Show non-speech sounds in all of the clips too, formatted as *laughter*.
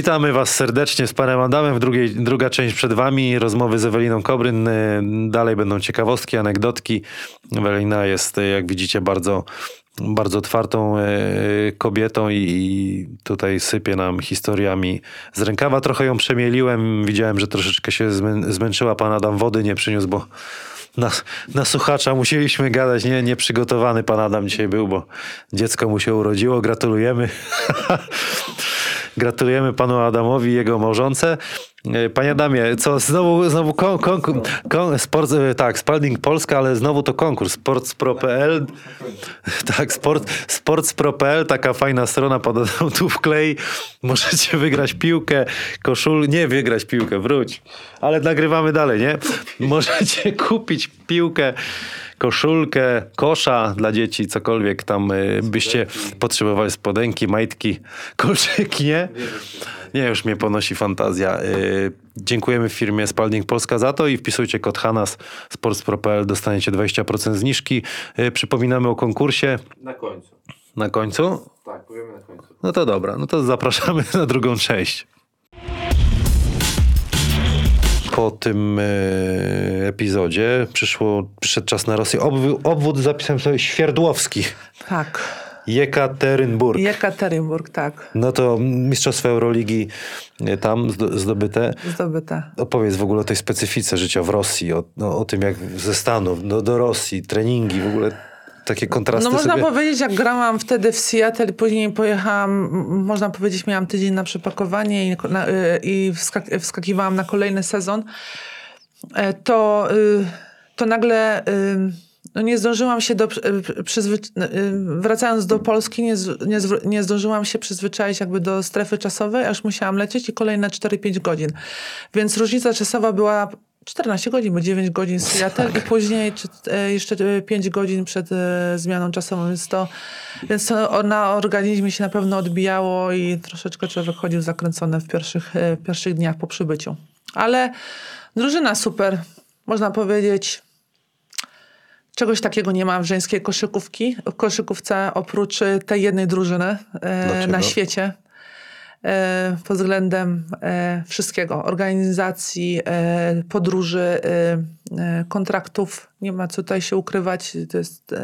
Witamy Was serdecznie z panem Adamem. W drugiej, druga część przed Wami. Rozmowy z Eweliną Kobryn. Y, Dalej będą ciekawostki, anegdotki. Ewelina jest, y, jak widzicie, bardzo, bardzo otwartą y, kobietą i, i tutaj sypie nam historiami z rękawa. Trochę ją przemieliłem. Widziałem, że troszeczkę się zmę, zmęczyła. Pan Adam wody nie przyniósł, bo na, na słuchacza musieliśmy gadać. Nie, nieprzygotowany pan Adam dzisiaj był, bo dziecko mu się urodziło. Gratulujemy. *laughs* Gratulujemy panu Adamowi i jego małżonce. E, Panie Adamie, co znowu, znowu kon, kon, kon, sport, e, tak, Spalding Polska, ale znowu to konkurs sportspro.pl tak, sport, sportspro.pl, taka fajna strona, pan Adam tu wklei, możecie wygrać piłkę, koszul, nie wygrać piłkę, wróć, ale nagrywamy dalej, nie? Możecie kupić piłkę, koszulkę, kosza dla dzieci, cokolwiek tam y, byście potrzebowali, spodenki, majtki, *laughs* koszyk, nie? Nie, już mnie ponosi fantazja. Y, Dziękujemy firmie Spalding Polska za to i wpisujcie kod HANAS sportspro.pl, dostaniecie 20% zniżki. Y, Przypominamy o konkursie Na końcu. na końcu. Tak, powiemy na końcu. No to dobra, no to zapraszamy *laughs* na drugą część. Po tym e, epizodzie przyszło, przyszedł czas na Rosję. Obwód, obwód zapisałem sobie Świerdłowski. Tak. Jekaterynburg. Jekaterynburg, tak. No to Mistrzostwo Euroligi e, tam zdo- zdobyte. Zdobyte. Opowiedz w ogóle o tej specyfice życia w Rosji, o, no, o tym jak ze Stanów do, do Rosji, treningi, w ogóle takie kontrasty No można sobie... powiedzieć, jak grałam wtedy w Seattle, później pojechałam, można powiedzieć, miałam tydzień na przepakowanie i, na, y, i wskak- wskakiwałam na kolejny sezon, e, to, y, to nagle y, no nie zdążyłam się do, przyzwy- wracając do Polski, nie, z- nie, nie zdążyłam się przyzwyczaić jakby do strefy czasowej, aż musiałam lecieć i kolejne 4-5 godzin. Więc różnica czasowa była 14 godzin, bo 9 godzin z Seattle i później czy, e, jeszcze 5 godzin przed e, zmianą czasową, więc to, więc to na organizmie się na pewno odbijało i troszeczkę człowiek chodził zakręcony w pierwszych, e, pierwszych dniach po przybyciu. Ale drużyna super, można powiedzieć. Czegoś takiego nie ma w żeńskiej koszykówki, w koszykówce oprócz e, tej jednej drużyny e, na świecie e, pod względem e, wszystkiego, organizacji, e, podróży, e, e, kontraktów. Nie ma co tutaj się ukrywać. To jest e,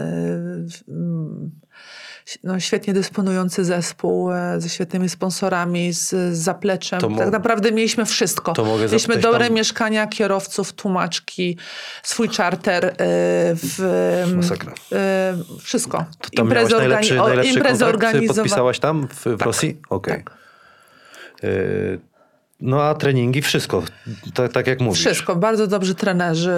no, świetnie dysponujący zespół e, ze świetnymi sponsorami, z, z zapleczem. To tak naprawdę mieliśmy wszystko. To mieliśmy dobre tam- mieszkania, kierowców, tłumaczki, swój charter, e, w, e, wszystko. Tam miałeś najlepszy, najlepszy imprezy kontrakt, organizowa- podpisałaś tam w, w Rosji? Okej. tak. Y, No a treningi, wszystko, tak, tak jak mówisz. Wszystko, bardzo dobrzy trenerzy,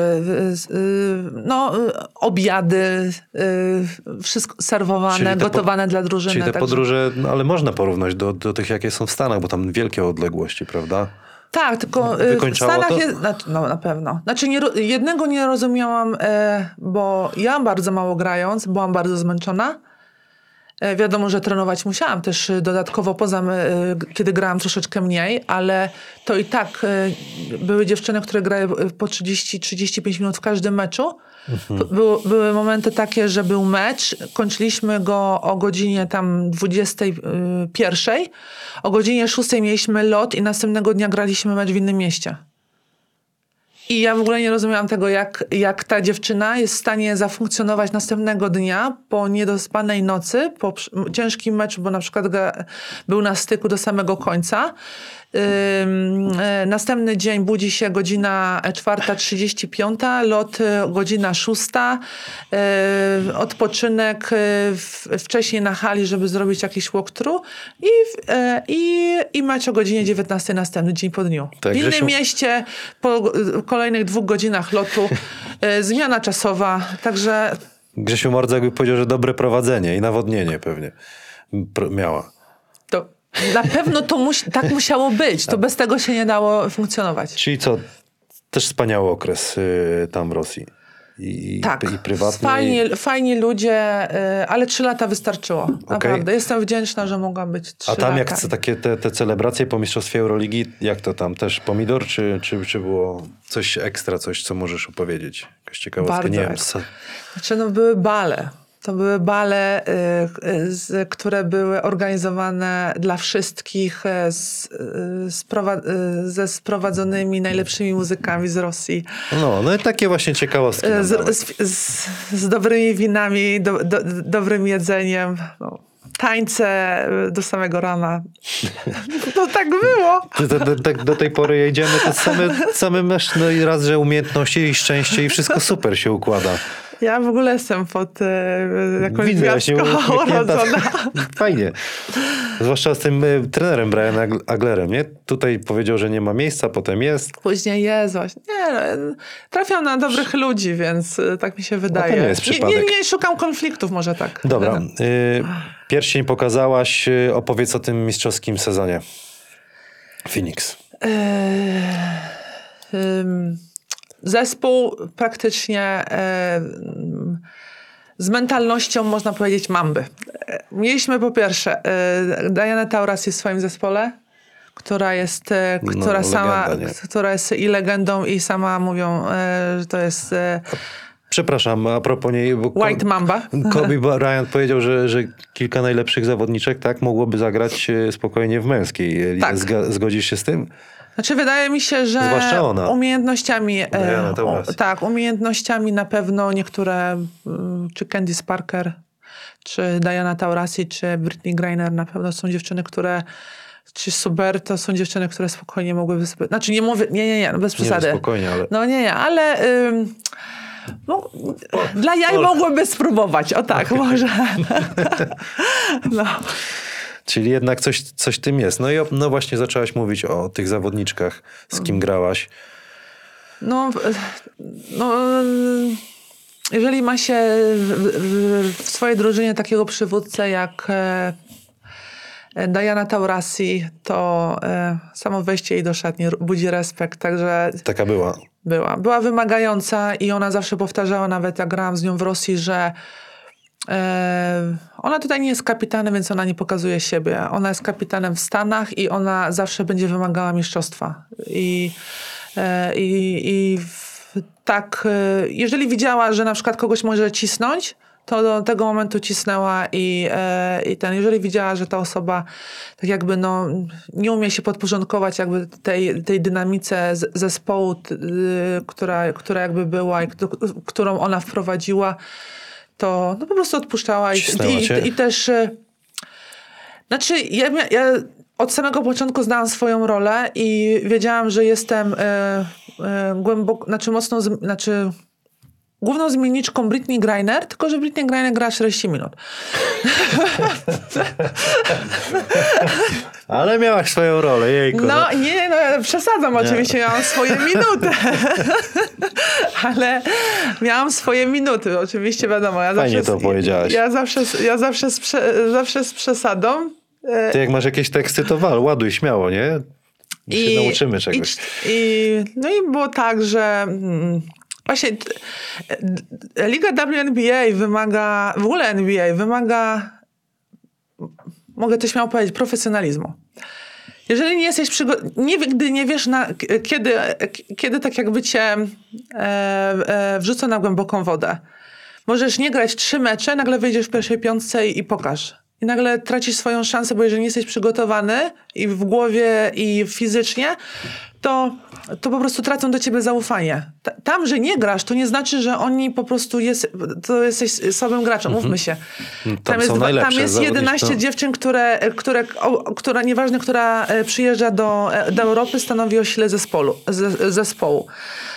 y, y, no, y, obiady, y, wszystko serwowane, po- gotowane dla drużyny. Czyli te także- podróże, no, ale można porównać do, do tych, jakie są w Stanach, bo tam wielkie odległości, prawda? Tak, tylko y, w Stanach to? jest, znaczy, no na pewno. Znaczy nie, jednego nie rozumiałam, e, bo ja bardzo mało grając, byłam bardzo zmęczona. E, wiadomo, że trenować musiałam też y, dodatkowo, poza e, kiedy grałam troszeczkę mniej, ale to i tak e, były dziewczyny, które grały po 30-35 minut w każdym meczu. Mhm. Było, były momenty takie, że był mecz, kończyliśmy go o godzinie tam 21, o godzinie 6 mieliśmy lot i następnego dnia graliśmy mecz w innym mieście. I ja w ogóle nie rozumiałam tego, jak, jak ta dziewczyna jest w stanie zafunkcjonować następnego dnia po niedospanej nocy, po ciężkim meczu, bo na przykład był na styku do samego końca. E, następny dzień budzi się godzina 4.35, lot e, godzina 6, e, odpoczynek wcześniej na hali, żeby zrobić jakiś walkthrough i, i, i mecz o godzinie 19 następny dzień po dniu. Tak, w innym mieście po kolejnych dwóch godzinach lotu zmiana czasowa, także Grzesiu Mordza jakby powiedział, że dobre prowadzenie i nawodnienie pewnie miała. Na pewno to musi, tak musiało być. To bez tego się nie dało funkcjonować. Czyli co, też wspaniały okres y, tam w Rosji. I, Tak, i prywatny. fajni, fajni ludzie, y, ale trzy lata wystarczyło. Naprawdę. Jestem wdzięczna, że mogłam być trzy A tam lata. jak takie te, te celebracje po mistrzostwie Euroligi, jak to tam? Też pomidor, czy, czy, czy było coś ekstra, coś, co możesz opowiedzieć? Jakaś ciekawostka? Bardzo Nie wiem. Znaczy, no były bale. To były bale, y, y, które były organizowane dla wszystkich y, z, ze sprowadzonymi najlepszymi muzykami z Rosji. No, no i takie właśnie ciekawostki. Z, z, z, dobrymi winami, do, do, dobrym jedzeniem. No, tańce do samego rana. *laughs* No tak było. Do, do, do, do tej pory jedziemy, to same, same masz, no i raz, że umiejętności i szczęście i wszystko super się układa. Ja w ogóle jestem pod y, jakąś Widzę gwiazdką uśmiechnięta. urodzona. *laughs* Fajnie. Zwłaszcza z tym y, trenerem Brian Ag- Aglerem, nie? Tutaj powiedział, że nie ma miejsca, potem jest. Później jest właśnie. Nie, no, trafiam na dobrych ludzi, więc y, tak mi się wydaje. nie jest nie, przypadek. nie, nie szukam konfliktów, może tak. Dobra. Y, pierścień pokazałaś. Opowiedz o tym mistrzowskim sezonie. Phoenix. Ym, Zespół praktycznie e, z mentalnością, można powiedzieć, mamby. E, Mieliśmy po pierwsze e, Diana Taurasi w swoim zespole, która jest, No, która sama, legenda, która jest i legendą i sama mówią, że to jest Przepraszam, a propos niej. Bo White Mamba. Kobe *laughs* Bryant powiedział, że, że kilka najlepszych zawodniczek tak mogłoby zagrać spokojnie w męskiej. Tak. Zga- zgodzisz się z tym? Znaczy wydaje mi się, że Zwłaszcza ona. umiejętnościami, Diana e, u, tak, umiejętnościami na pewno niektóre, mm, czy Candice Parker, czy Diana Taurasi, czy Britney Griner na pewno są dziewczyny, które czy Suber, to są dziewczyny, które spokojnie mogłyby sobie, znaczy nie mówię, nie, nie, nie, no bez Nie, przesady. spokojnie, ale... No nie, nie, ale ym, no, dla jaj mogłyby spróbować, o tak, może. *laughs* no. Czyli jednak coś, coś tym jest. No i no właśnie zaczęłaś mówić o tych zawodniczkach, z kim grałaś. No, no, jeżeli ma się w, w, w swojej drużynie takiego przywódcę jak e, Diana Taurasi, to e, samo wejście jej do szatni budzi respekt, także Taka była. była. Była wymagająca i ona zawsze powtarzała, nawet jak grałam z nią w Rosji, że ona tutaj nie jest kapitanem, więc ona nie pokazuje siebie. Ona jest kapitanem w Stanach i ona zawsze będzie wymagała mistrzostwa. I, e, i, i tak, e, jeżeli widziała, że na przykład kogoś może cisnąć, to do tego momentu cisnęła i, e, i ten, jeżeli widziała, że ta osoba tak jakby no, nie umie się podporządkować jakby tej, tej dynamice zespołu, y, która, która jakby była i którą ona wprowadziła, to no, po prostu odpuszczała i, i, i też y, znaczy ja, ja od samego początku znałam swoją rolę i wiedziałam, że jestem e, e, głęboko, znaczy mocno, znaczy główną zmienniczką Britney Griner, tylko że Britney Griner gra 40 minut. *laughs* Ale miałaś swoją rolę, jejku. No nie, no ja przesadzam oczywiście, miałam swoje minuty. *laughs* Ale miałam swoje minuty, oczywiście wiadomo. Ja Fajnie zawsze, to powiedziałaś. Ja zawsze, ja zawsze, z, zawsze z przesadą. E, Ty jak masz jakieś teksty, to wal, ładuj śmiało, nie? I się nauczymy czegoś. I, i, no i było tak, że mm, właśnie d- Liga WNBA wymaga, w ogóle NBA wymaga, mogę to śmiało powiedzieć, profesjonalizmu. Jeżeli nie jesteś przygotowany, nigdy nie wiesz, na, kiedy, kiedy tak jakby cię e, e, wrzucą na głęboką wodę. Możesz nie grać trzy mecze, nagle wyjdziesz w pierwszej piątce i, i pokaż. I nagle tracisz swoją szansę, bo jeżeli nie jesteś przygotowany i w głowie, i fizycznie, to, to po prostu tracą do ciebie zaufanie. Ta- Tam, że nie grasz, to nie znaczy, że oni po prostu jest, to jesteś słabym graczem, mówmy się. Tam jest, są dwa- tam jest zawodniczki, 11 no. dziewczyn, które, które, o, która nieważne, która e, przyjeżdża do, e, do Europy, stanowi o sile zespołu, z, zespołu.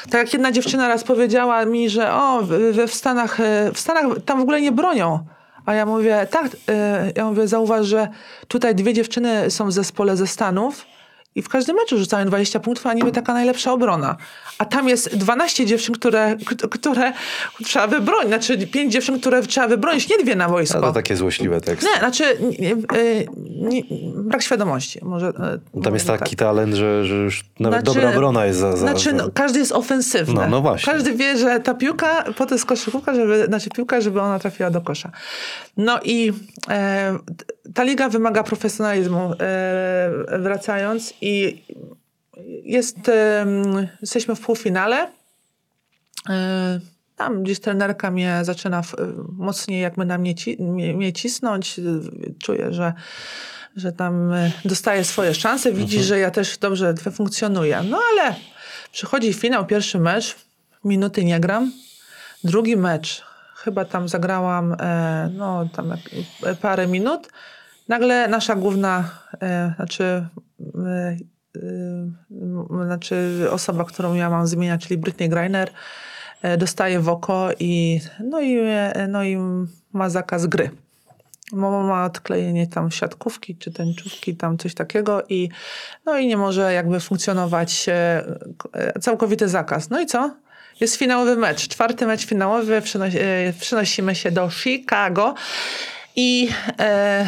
Tak jak jedna dziewczyna raz powiedziała mi, że o, we w Stanach, e, w Stanach tam w ogóle nie bronią. A ja mówię, tak, e, ja mówię, zauważ, że tutaj dwie dziewczyny są w zespole ze Stanów i w każdym meczu rzucają 20 punktów, a niby taka najlepsza obrona. A tam jest 12 dziewczyn, które, które trzeba wybronić. Znaczy 5 dziewczyn, które trzeba wybronić, nie dwie na A wojsko. to takie złośliwe teksty. Nie, znaczy nie, nie, nie, brak świadomości. Może, e, Tam jest taki talent, że, że już nawet Znaczy- dobra obrona jest za... za, Znaczy, no, każdy jest ofensywny. No, no właśnie. Każdy wie, że ta piłka, po to jest koszykówka, żeby, znaczy piłka, żeby ona trafiła do kosza. No i e, ta liga wymaga profesjonalizmu, e, wracając i jest, e, jesteśmy w półfinale. E, tam gdzieś trenerka mnie zaczyna mocniej jakby na mnie, ci, mnie, mnie cisnąć. Czuję, że, że tam y, dostaję swoje szanse, widzi, że ja też dobrze funkcjonuję. No ale przychodzi finał, pierwszy mecz, minuty nie gram. Drugi mecz, chyba tam zagrałam e, no, tam e, parę minut. Nagle nasza główna, e, znaczy, e, e, znaczy osoba, którą ja mam zmieniać, czyli Britney Griner, e, dostaje w oko i, no i, e, no i ma zakaz gry. Mama ma odklejenie tam siatkówki czy tęczówki, tam coś takiego i no i nie może jakby funkcjonować e, całkowity zakaz. No i co? Jest finałowy mecz, czwarty mecz finałowy, przynosi, przynosimy się do Chicago i e,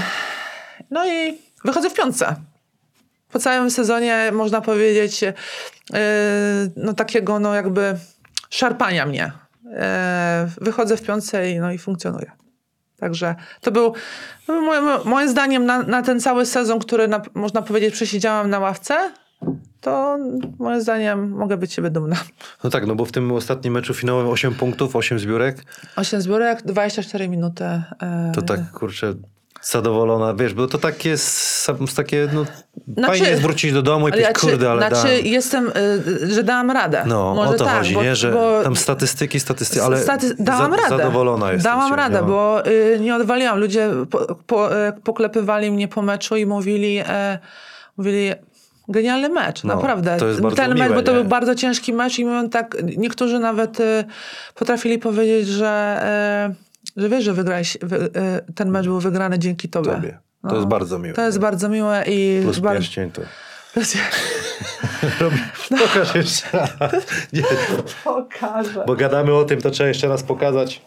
no i wychodzę w piątce. Po całym sezonie można powiedzieć e, no takiego no jakby szarpania mnie. E, wychodzę w piątce i, no i funkcjonuję. Także to był, to był moim, moim zdaniem na, na ten cały sezon, który na, można powiedzieć przesiedziałam na ławce, to moim zdaniem mogę być siebie dumna. No tak, no bo w tym ostatnim meczu finałowym 8 punktów, 8 zbiórek, 8 zbiórek, 24 minuty. E, to tak kurczę zadowolona, wiesz, bo to takie, s- s- takie no, Znaczy- fajnie jest wrócić do domu i powiedzieć, kurde, ale znaczy dałem. jestem, y, że dałam radę. No, Może o to tak, chodzi, bo, nie? Że bo tam statystyki, statystyki, ale staty- dałam za, radę. zadowolona jesteś. Dałam radę, no. bo y, nie odwaliłam. Ludzie po, po, e, poklepywali mnie po meczu i mówili, e, mówili genialny mecz, No, naprawdę. jest Ten mecz, miłe, bo to nie? był bardzo ciężki mecz i mówią tak, niektórzy nawet y, potrafili powiedzieć, że, e, że wiesz, że wygrałeś, wy, y, ten mecz był wygrany dzięki tobie. Tobie. To No. jest bardzo miłe. To jest bardzo miłe i Plus bardzo... pierścień to. *laughs* Robi, pokaż jeszcze raz. Nie, Pokażę. bo gadamy o tym, to trzeba jeszcze raz pokazać.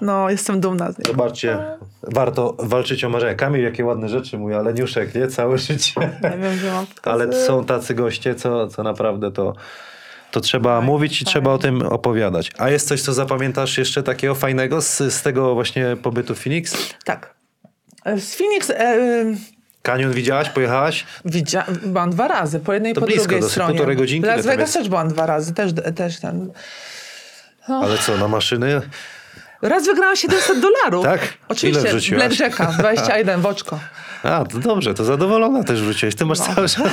No, jestem dumna z niej. Zobaczcie, warto walczyć o marzenia. Kamil, jakie ładne rzeczy mówi, ale niuszek, nie? Całe życie. Nie wiem, że mam Ale są tacy goście, co, co naprawdę to, to trzeba mówić i trzeba o tym opowiadać. A jest coś, co zapamiętasz jeszcze takiego fajnego z, z tego właśnie pobytu w Phoenix? Tak. E, Z Phoenix e, Kanion widziałaś, pojechałaś? widzia, byłam dwa razy, po jednej i po blisko, drugiej dosyć, stronie. półtorej godzinki, Las Vegas też byłam dwa razy, też, też ten. Ale co, na maszyny? Raz wygrałam 700 dolarów. Tak? Oczywiście, Ile? Blackjacka, 21 w oczko. *laughs* A, to dobrze, to zadowolona też wróciłeś. Ty No. masz cały czas. *laughs*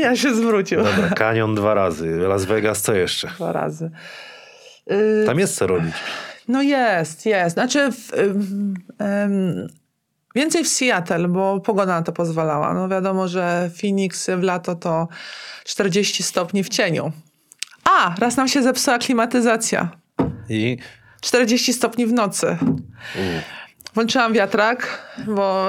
Ja się zwrócił. Dobra, Kanion dwa razy, Las Vegas co jeszcze? Dwa razy. Y, Tam jest co robić. No jest, jest. Znaczy w, ym, więcej w Seattle, bo pogoda na to pozwalała. No wiadomo, że Phoenix w lato to 40 stopni w cieniu. A, raz nam się zepsuła klimatyzacja. I 40 stopni w nocy. Włączyłam wiatrak, bo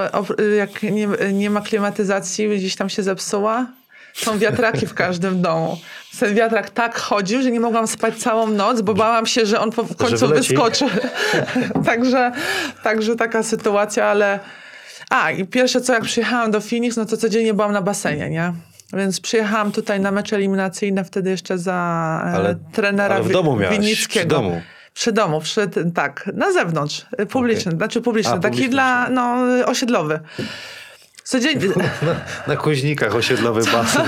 jak nie, nie ma klimatyzacji, gdzieś tam się zepsuła. Są wiatraki w każdym domu. Ten wiatrak tak chodził, że nie mogłam spać całą noc, bo bałam się, że on w końcu wyskoczy. *laughs* także, także taka sytuacja, ale... A, i pierwsze co, jak przyjechałam do Phoenix, no to codziennie byłam na basenie, nie? Więc przyjechałam tutaj na mecze eliminacyjne wtedy jeszcze za e, Ale- trenera ale w domu miałaś, Winickiego. przy domu. Przy domu, przy, tak, na zewnątrz, y, publiczny, znaczy publiczny, A, taki publiczny, dla, no, osiedlowy. Codziennie, *laughs* na, na kuźnikach osiedlowy basen.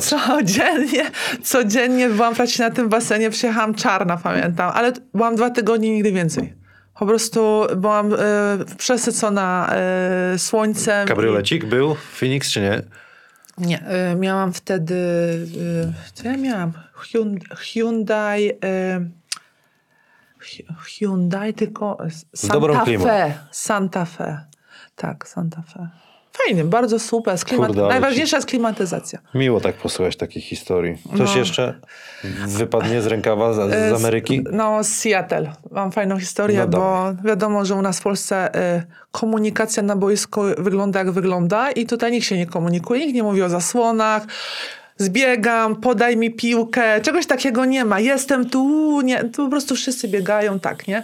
codziennie, codziennie byłam praktycznie na tym basenie, przyjechałam czarna, pamiętam, ale byłam dwa tygodnie, nigdy więcej. Po prostu byłam y, przesycona y, słońcem. i- Kabriolecik był w Phoenix czy nie? Nie, y, miałam wtedy, y, co ja miałam? Hyun- Hyundai, Hy- Hyundai, tylko Santa. Fe. Santa Fe. Tak, Santa Fe. Fajny, bardzo super. Z klimat... Kurde, Najważniejsza jest klimatyzacja. Miło tak posłuchać takich historii. Coś No. jeszcze wypadnie z rękawa z, z Ameryki? No, z Seattle. Mam fajną historię, No bo wiadomo, że u nas w Polsce y, komunikacja na boisku wygląda jak wygląda i tutaj nikt się nie komunikuje, nikt nie mówi o zasłonach. Zbiegam, podaj mi piłkę, czegoś takiego nie ma. Jestem tu, nie, tu po prostu wszyscy biegają, tak, nie?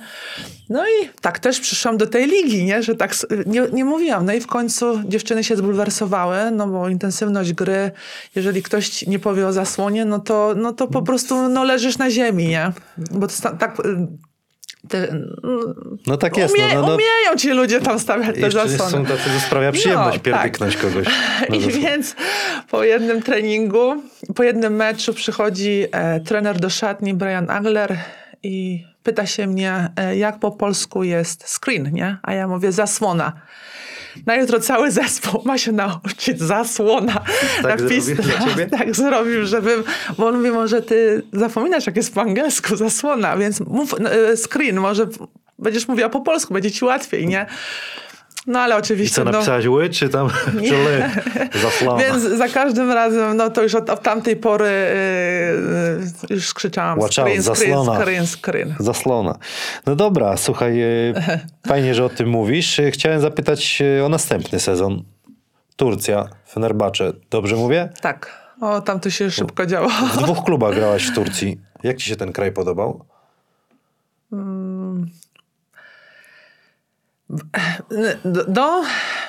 No i tak też przyszłam do tej ligi, nie? Że tak nie, nie mówiłam. No i w końcu dziewczyny się zbulwersowały, no bo intensywność gry, jeżeli ktoś nie powie o zasłonie, no to, no to po prostu no, leżysz na ziemi, nie? Bo to tak Te, No tak jest. umie, no, no, no. Umieją ci ludzie tam stawiać te zasłony. są tacy, że sprawia przyjemność No, pierdyknąć kogoś. *laughs* No, I to- więc po jednym treningu, po jednym meczu przychodzi e, trener do szatni, Brian Agler i pyta się mnie, e, jak po polsku jest screen, nie? A ja mówię zasłona. Na jutro cały zespół ma się nauczyć zasłona. Tak zrobił dla ciebie? *laughs* tak zrobił, żebym, bo on mówi, może ty zapominasz, jak jest po angielsku zasłona, więc mów e, screen, może będziesz mówiła po polsku, będzie ci łatwiej, nie? No ale I oczywiście... co no, napisałeś, ły czy tam, czy ly? Zaslana. więc za każdym razem, no to już od, od tamtej pory yy, już krzyczałam Watch out, screen, screen, screen, screen. Zaslona. No dobra, słuchaj, e, *laughs* fajnie, że o tym mówisz. E, Chciałem zapytać e, o następny sezon. Turcja, Fenerbahce. Dobrze mówię? Tak. O, tam to się szybko działo. W dwóch klubach grałaś w Turcji. Jak ci się ten kraj podobał? Do, do,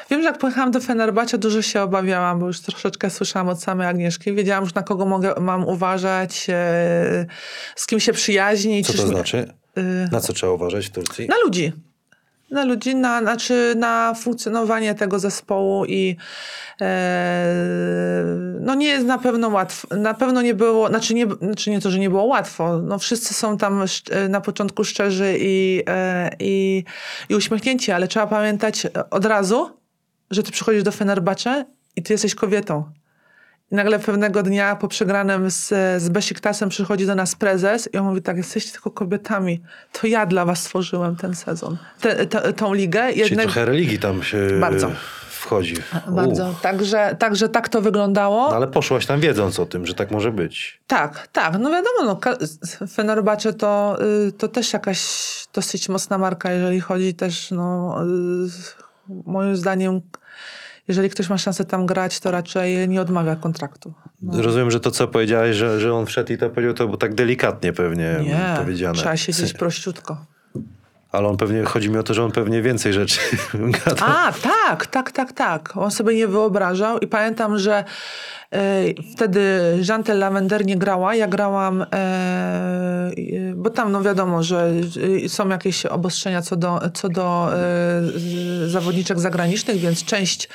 wiem, że jak pojechałam do Fenerbahce, dużo się obawiałam, bo już troszeczkę słyszałam od samej Agnieszki. Wiedziałam już, na kogo mogę, mam uważać, e, z kim się przyjaźnić. Co to znaczy? y, Na co trzeba uważać w Turcji? Na ludzi. Na ludzi, na, znaczy na funkcjonowanie tego zespołu i e, no nie jest na pewno łatwo. Na pewno nie było, znaczy nie, znaczy nie to, że nie było łatwo. No wszyscy są tam na początku szczerzy i, e, i, i uśmiechnięci, ale trzeba pamiętać od razu, że ty przychodzisz do Fenerbahce i ty jesteś kobietą. I nagle pewnego dnia po przegranym z, z Besiktasem przychodzi do nas prezes i on mówi tak, jesteście tylko kobietami. To ja dla was stworzyłem ten sezon, te, te, tą ligę. Czyli Jednego- trochę religii tam się Bardzo. wchodzi. Bardzo. Także, także tak to wyglądało. No ale poszłaś tam wiedząc o tym, że tak może być. Tak, tak. No wiadomo, no, Fenerbahce to, y, to też jakaś dosyć mocna marka, jeżeli chodzi też, no, y, moim zdaniem, jeżeli ktoś ma szansę tam grać, to raczej nie odmawia kontraktu. No. Rozumiem, że to co powiedziałeś, że, że on wszedł i to powiedział, to było tak delikatnie pewnie Nie, powiedziane. trzeba siedzieć prościutko. Ale on pewnie, chodzi mi o to, że on pewnie więcej rzeczy *laughs* gada. A, tak, tak, tak, tak. On sobie nie wyobrażał i pamiętam, że e, wtedy Jantel Lavender nie grała, ja grałam, e, e, bo tam no wiadomo, że e, są jakieś obostrzenia co do, co do e, zawodniczek zagranicznych, więc część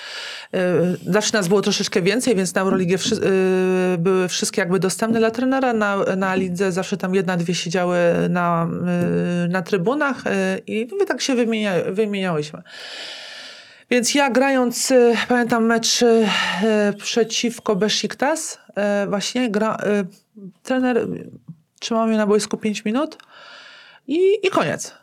e, zawsze nas było troszeczkę więcej, więc na Euroligie wszy, e, były wszystkie jakby dostępne dla trenera, na, na lidze zawsze tam jedna, dwie siedziały na, e, na trybunach i my tak się wymienia, wymieniałyśmy. Więc ja grając, pamiętam mecz przeciwko Besiktas, właśnie gra, trener trzymał mnie na boisku 5 minut i, i koniec.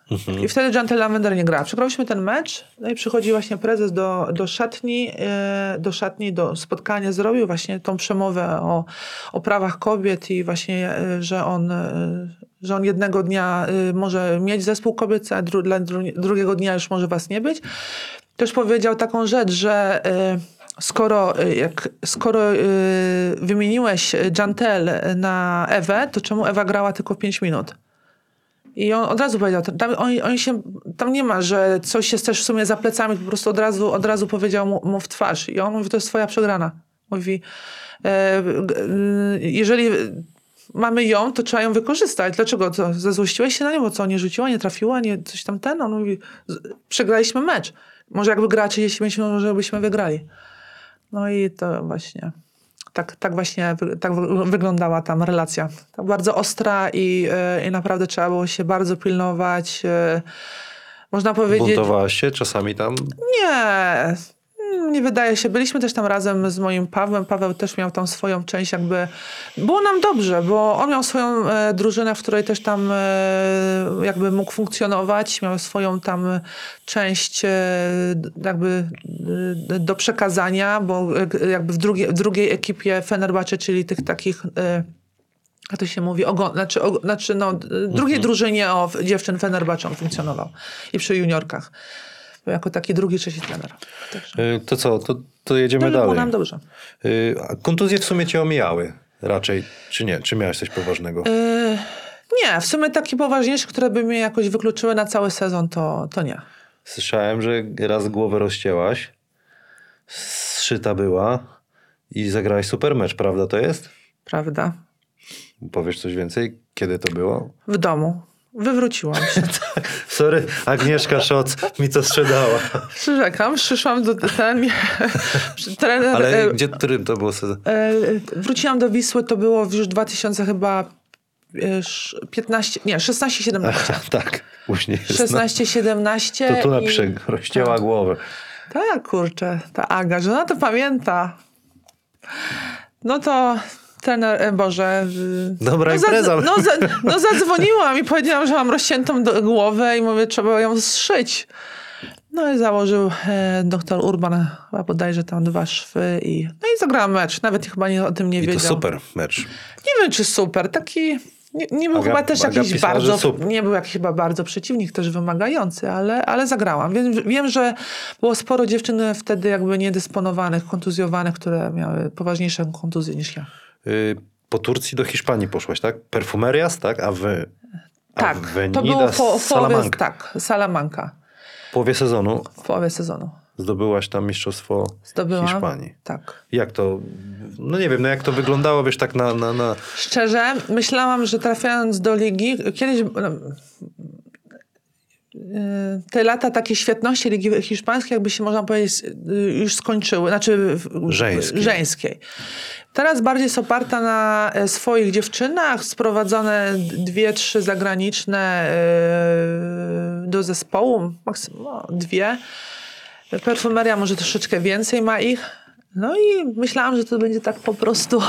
I wtedy Jantel Lavender nie gra. Przegrałyśmy ten mecz, no i przychodzi właśnie prezes do, do szatni, e, do szatni, do spotkania, zrobił właśnie tą przemowę o, o prawach kobiet i właśnie, e, że on, e, że on jednego dnia może mieć zespół kobiet, a dru, dla dru, drugiego dnia już może was nie być. Też powiedział taką rzecz, że skoro, jak, skoro e, wymieniłeś Jantel na Ewę, to czemu Ewa grała tylko 5 minut? I on od razu powiedział, tam, on, on się, tam nie ma, że coś jest też w sumie za plecami, po prostu od razu, od razu powiedział mu, mu w twarz. I on mówi, to jest twoja przegrana. Mówi, e, y, jeżeli mamy ją, to trzeba ją wykorzystać. Dlaczego? Co, się na nią? Bo co, nie rzuciła, nie trafiła, nie coś tam ten? On mówi, przegraliśmy mecz. Może jakby grała 35 minut, może byśmy wygrali. No i to właśnie... Tak, tak właśnie tak wy- wyglądała tam relacja. Bardzo ostra i, e, i naprawdę trzeba było się bardzo pilnować. e, Można powiedzieć... Buntowałaś się czasami tam? Nie, nie wydaje się. Byliśmy też tam razem z moim Pawłem. Paweł też miał tam swoją część jakby... Było nam dobrze, bo on miał swoją e, drużynę, w której też tam e, jakby mógł funkcjonować. Miał swoją tam część e, jakby e, do przekazania, bo e, jakby w, drugiej w drugiej ekipie Fenerbahce, czyli tych takich... E, jak to się mówi, ogon, znaczy, znaczy no, drugiej drużynie o dziewczyn Fenerbahce on funkcjonował i przy juniorkach. Jako taki drugi, trzeci trener. Także Y, To co, to, to jedziemy było dalej. nam dobrze. Y, Kontuzje w sumie cię omijały raczej, czy nie? Czy miałeś coś poważnego? Yy, nie, w sumie takie poważniejsze, które by mnie jakoś wykluczyły na cały sezon, to, to nie. Słyszałem, że raz głowę rozcięłaś, zszyta była i zagrałaś super mecz, prawda to jest? Prawda? Powiesz coś więcej? Kiedy to było? W domu. Wywróciłam się. *laughs* Sorry, Agnieszka Szoc mi to sprzedała. Przyrzekam, przyszłam do ten, trener... Ale e, gdzie, którym to było sezon? e, wróciłam do Wisły, to było już 2000 chyba e, sz- 15, nie, 16-17. tak, później jest. no. 16-17 To tu i- napiszę, rozcięła tak. głowę. Tak, kurczę, ta Aga, że ona to pamięta. No to trener, Boże... Dobra no, impreza. no, za, no zadzwoniłam i powiedziałam, że mam rozciętą głowę i mówię, trzeba ją zszyć. No i założył e, doktor Urban, chyba bodajże tam dwa szwy i, no i zagrałam mecz. Nawet chyba nie, o tym nie I to wiedział. super mecz. Nie wiem, czy super. Taki. Nie, nie był Aga- chyba też Aga jakiś pisała, bardzo. Nie był jakiś chyba bardzo przeciwnik, też wymagający, ale, ale zagrałam. Wiem, wiem, że było sporo dziewczyn wtedy jakby niedysponowanych, kontuzjowanych, które miały poważniejsze kontuzje niż ja. Y, po Turcji do Hiszpanii poszłaś, tak? Perfumerias, tak? A wy... Tak, Avenida to było po, połowie, tak, Salamanca W połowie sezonu w połowie sezonu. zdobyłaś tam mistrzostwo Zdobyłam. Hiszpanii. Tak. Jak to, no nie wiem, no jak to wyglądało, wiesz, tak na, na, na Szczerze, myślałam, że trafiając do ligi, kiedyś no, te lata takiej świetności Ligi Hiszpańskiej, jakby się można powiedzieć, yy, już skończyły, znaczy Żeńskiej. żeńskiej. Teraz bardziej jest oparta na e, swoich dziewczynach, sprowadzone dwie, trzy zagraniczne yy, do zespołu, maksymalnie dwie. Perfumeria może troszeczkę więcej ma ich. No i myślałam, że to będzie tak po prostu,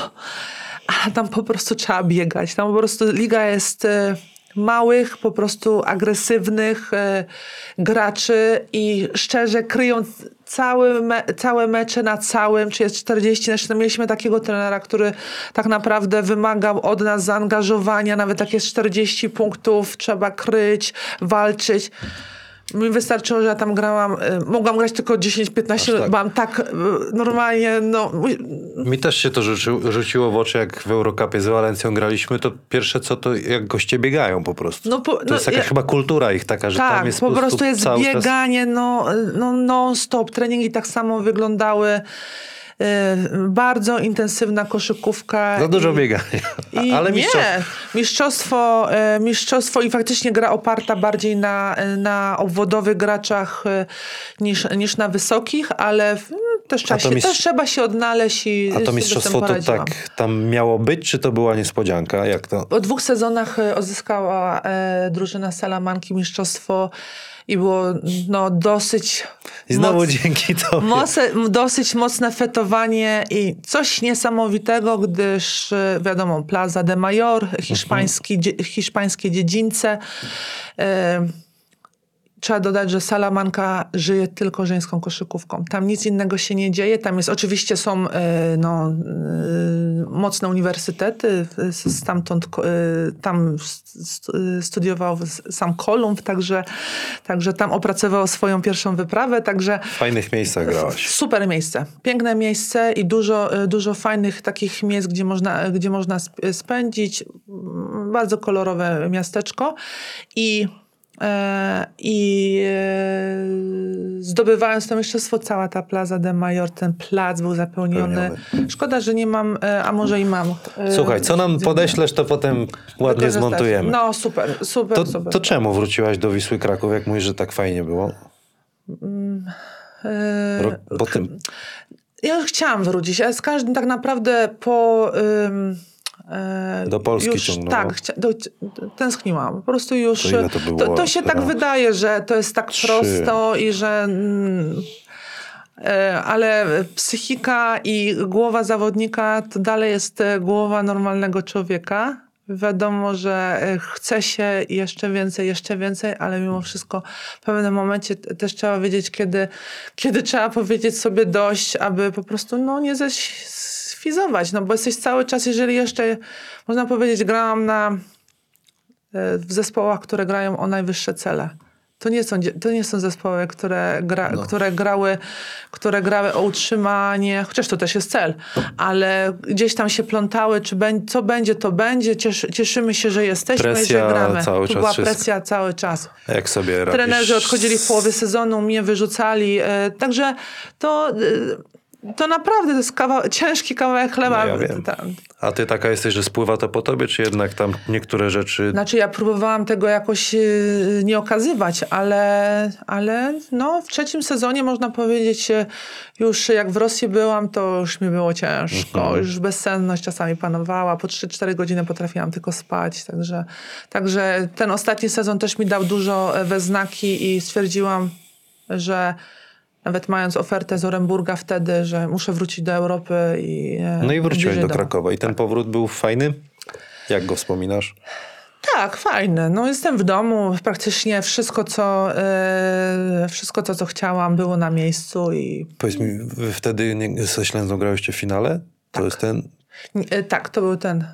*laughs* ale tam po prostu trzeba biegać. Tam po prostu liga jest e, małych, po prostu agresywnych e, graczy i szczerze kryją cały me, całe mecze na całym, czy jest 40, znaczy no mieliśmy takiego trenera, który tak naprawdę wymagał od nas zaangażowania, nawet jak jest 40 punktów, trzeba kryć, walczyć. Mi wystarczyło, że ja tam grałam, y, mogłam grać tylko 10-15, Aż tak. byłam tak y, normalnie, no, Mi też się to rzuci, rzuciło w oczy, jak w Eurocupie z Walencją graliśmy, to pierwsze co to, jak goście biegają po prostu. No po- to no jest jakaś ja- chyba kultura ich taka, że tam tak, jest po prostu jest cały czas... bieganie, no, no non-stop, treningi tak samo wyglądały, bardzo intensywna koszykówka. Za dużo i- biegania. I Ale nie, mistrzostwo- mistrzostwo, e, mistrzostwo i faktycznie gra oparta bardziej na, na obwodowych graczach e, niż, niż na wysokich, ale no, też trzeba, się, mistrz- też trzeba się odnaleźć i A to mistrzostwo to poradziłam. tak tam miało być, czy to była niespodzianka? Jak to? Po dwóch sezonach odzyskała drużyna Salamanki mistrzostwo i było no, dosyć I znowu moc- dzięki tobie. Moce, dosyć mocne fetowanie i coś niesamowitego, gdyż e, wiadomo, Plaza de Mayor, hiszpański, dzie, hiszpańskie dziedzińce. E, Trzeba dodać, że Salamanka żyje tylko żeńską koszykówką. Tam nic innego się nie dzieje. Tam jest oczywiście są e, no, e, mocne uniwersytety. Stamtąd e, tam st- studiował sam Kolumb, także, także tam opracował swoją pierwszą wyprawę. Także W fajnych miejscach grałaś. Super miejsce. Piękne miejsce i dużo, dużo fajnych takich miejsc, gdzie można, gdzie można sp- spędzić. Bardzo kolorowe miasteczko. I, i e, zdobywając to mistrzostwo, cała ta Plaza de Mayor, ten plac był zapełniony. Szkoda, że nie mam, e, a może i mam. e, Słuchaj, co nam podeślesz, to potem ładnie zmontujemy. No super, super, To, super. to czemu wróciłaś do Wisły Kraków, jak mówisz, że tak fajnie było? E, Rok po tym. Ja już chciałam wrócić, ale z każdym tak naprawdę po... Ym, e, Do Polski już. Tak, chcia, do, tęskniłam. Po prostu już... To to to, to się tak wydaje, że to jest tak Trzy. prosto i że... Mm, e, ale psychika i głowa zawodnika to dalej jest e, głowa normalnego człowieka. Wiadomo, że e, chce się jeszcze więcej, jeszcze więcej, ale mimo wszystko w pewnym momencie też trzeba wiedzieć, kiedy, kiedy trzeba powiedzieć sobie dość, aby po prostu no, nie zesfizować. No bo jesteś cały czas, jeżeli jeszcze, można powiedzieć, grałam na, e, w zespołach, które grają o najwyższe cele. To nie są, to nie są zespoły, które, gra, No. które, grały, które grały o utrzymanie, chociaż to też jest cel, ale gdzieś tam się plątały, czy beń- co będzie, to będzie. Cieszy, cieszymy się, że jesteśmy i Presja że gramy. cały tu czas była wszystko. presja cały czas. Jak sobie? Trenerzy odchodzili w połowie sezonu, mnie wyrzucali. e, Także to, to naprawdę to jest kawał, ciężki kawałek chleba. No ja wiem. A ty taka jesteś, że spływa to po tobie, czy jednak tam niektóre rzeczy... Znaczy ja próbowałam tego jakoś yy, nie okazywać, ale, ale no, w trzecim sezonie można powiedzieć, yy, już jak w Rosji byłam, to już mi było ciężko. Już bezsenność czasami panowała. Po 3-4 godziny potrafiłam tylko spać. Także, także ten ostatni sezon też mi dał dużo e, we znaki i stwierdziłam, że nawet mając ofertę z Oremburga wtedy, że muszę wrócić do Europy i e, No i wróciłeś do. Krakowa. I ten powrót był fajny? Jak go wspominasz? Tak, fajne. No jestem w domu, praktycznie wszystko, co, e, wszystko to, co chciałam, było na miejscu i Powiedz mi, wy wtedy nie, ze Ślęzą grałyście w finale? To jest ten... e, tak, to był ten.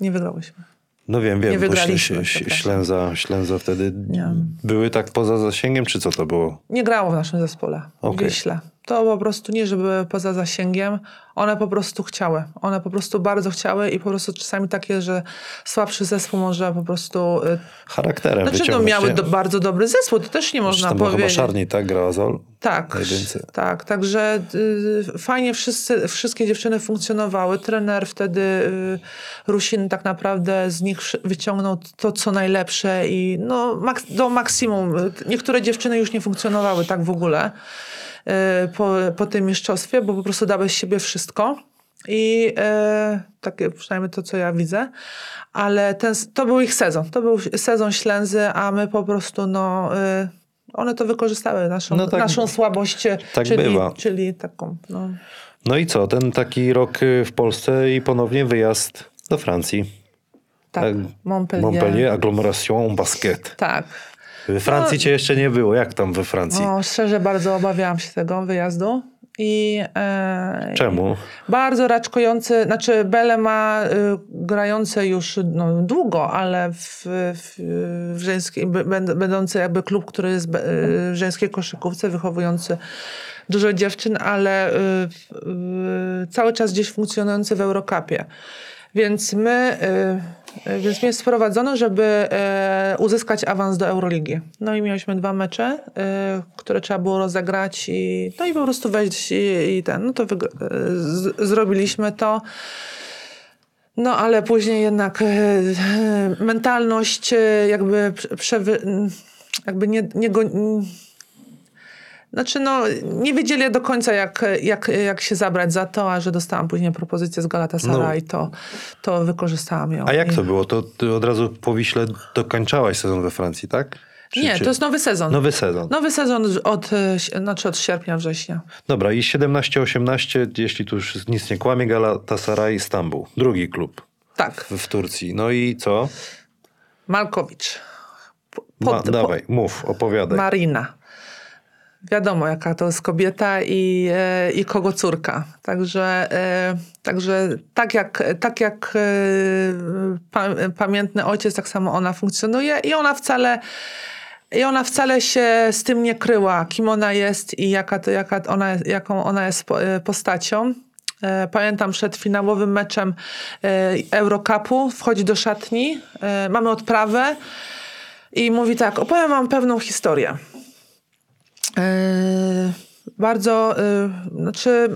Nie wygrałyśmy. No wiem, wiem, Nie bo wygraliśmy, przepraszam. Ślęza, Ślęza wtedy Nie. były tak poza zasięgiem, czy co to było? Nie grało w naszym zespole. W Wiśle. To po prostu nie, żeby poza zasięgiem. One po prostu chciały. One po prostu bardzo chciały i po prostu czasami takie, że słabszy zespół może po prostu... e, Charakterem Znaczy, no, miały do, bardzo dobry zespół, to też nie można była chyba powiedzieć. Szarni, tak? Zol? Tak, tak. Także y, fajnie wszyscy, wszystkie dziewczyny funkcjonowały. Trener wtedy y, Rusin tak naprawdę z nich wyciągnął to, co najlepsze i no, mak- do maksimum. Niektóre dziewczyny już nie funkcjonowały tak w ogóle y, po, po tym mistrzostwie, bo po prostu dały z siebie wszystko. I y, takie przynajmniej to, co ja widzę. Ale ten, to był ich sezon. To był sezon Ślęzy, a my po prostu no... Y, one to wykorzystały, naszą, No tak- naszą słabość, tak czyli, bywa. czyli taką. No. No i co? Ten taki rok y, w Polsce i ponownie wyjazd do Francji. Tak, Tak, Montpellier. Montpellier, Agglomeration Basket. Tak. We Francji cię jeszcze nie było. Jak tam we Francji? No, szczerze bardzo obawiałam się tego wyjazdu. I e, Czemu? bardzo raczkujący, znaczy Bele ma y, grające już no, długo, ale w, w, w żeńskiej, będący jakby klub, który jest y, w żeńskiej koszykówce, wychowujący dużo dziewczyn, ale y, y, cały czas gdzieś funkcjonujący w Eurocupie. Więc my, y, więc mnie sprowadzono, żeby y, uzyskać awans do Euroligi. No i mieliśmy dwa mecze, y, które trzeba było rozegrać i, no i po prostu wejść i, i ten, no to z, zrobiliśmy to. No ale później jednak mentalność jakby prze- przewy, jakby nie, nie go, znaczy, no, nie wiedzieli do końca, jak, jak, jak się zabrać za to, a że dostałam później propozycję z Galatasaray, to, to wykorzystałam ją. No. A jak I- to było? To od razu po Wiśle dokończałaś sezon we Francji, tak? Czy- Nie, czy- to jest nowy sezon. Nowy sezon. Nowy sezon od, y, znaczy od sierpnia, września. Dobra, i 17-18, jeśli tu już nic nie kłamie, Galatasaray Stambuł. Drugi klub Tak, w, w Turcji. No i co? Malkowicz. Po- Ma, pod- po- dawaj, mów, opowiadaj. Marina. Wiadomo, jaka to jest kobieta i, e, i kogo córka. Także, e, także tak jak, tak jak e, pa, pamiętny ojciec, tak samo ona funkcjonuje i ona wcale. I ona wcale się z tym nie kryła, kim ona jest i jaka to, jaka ona, jaką ona jest po- postacią. Pamiętam przed finałowym meczem Eurocupu, wchodzi do szatni, mamy odprawę i mówi tak, opowiem wam pewną historię. Yy, bardzo, yy, znaczy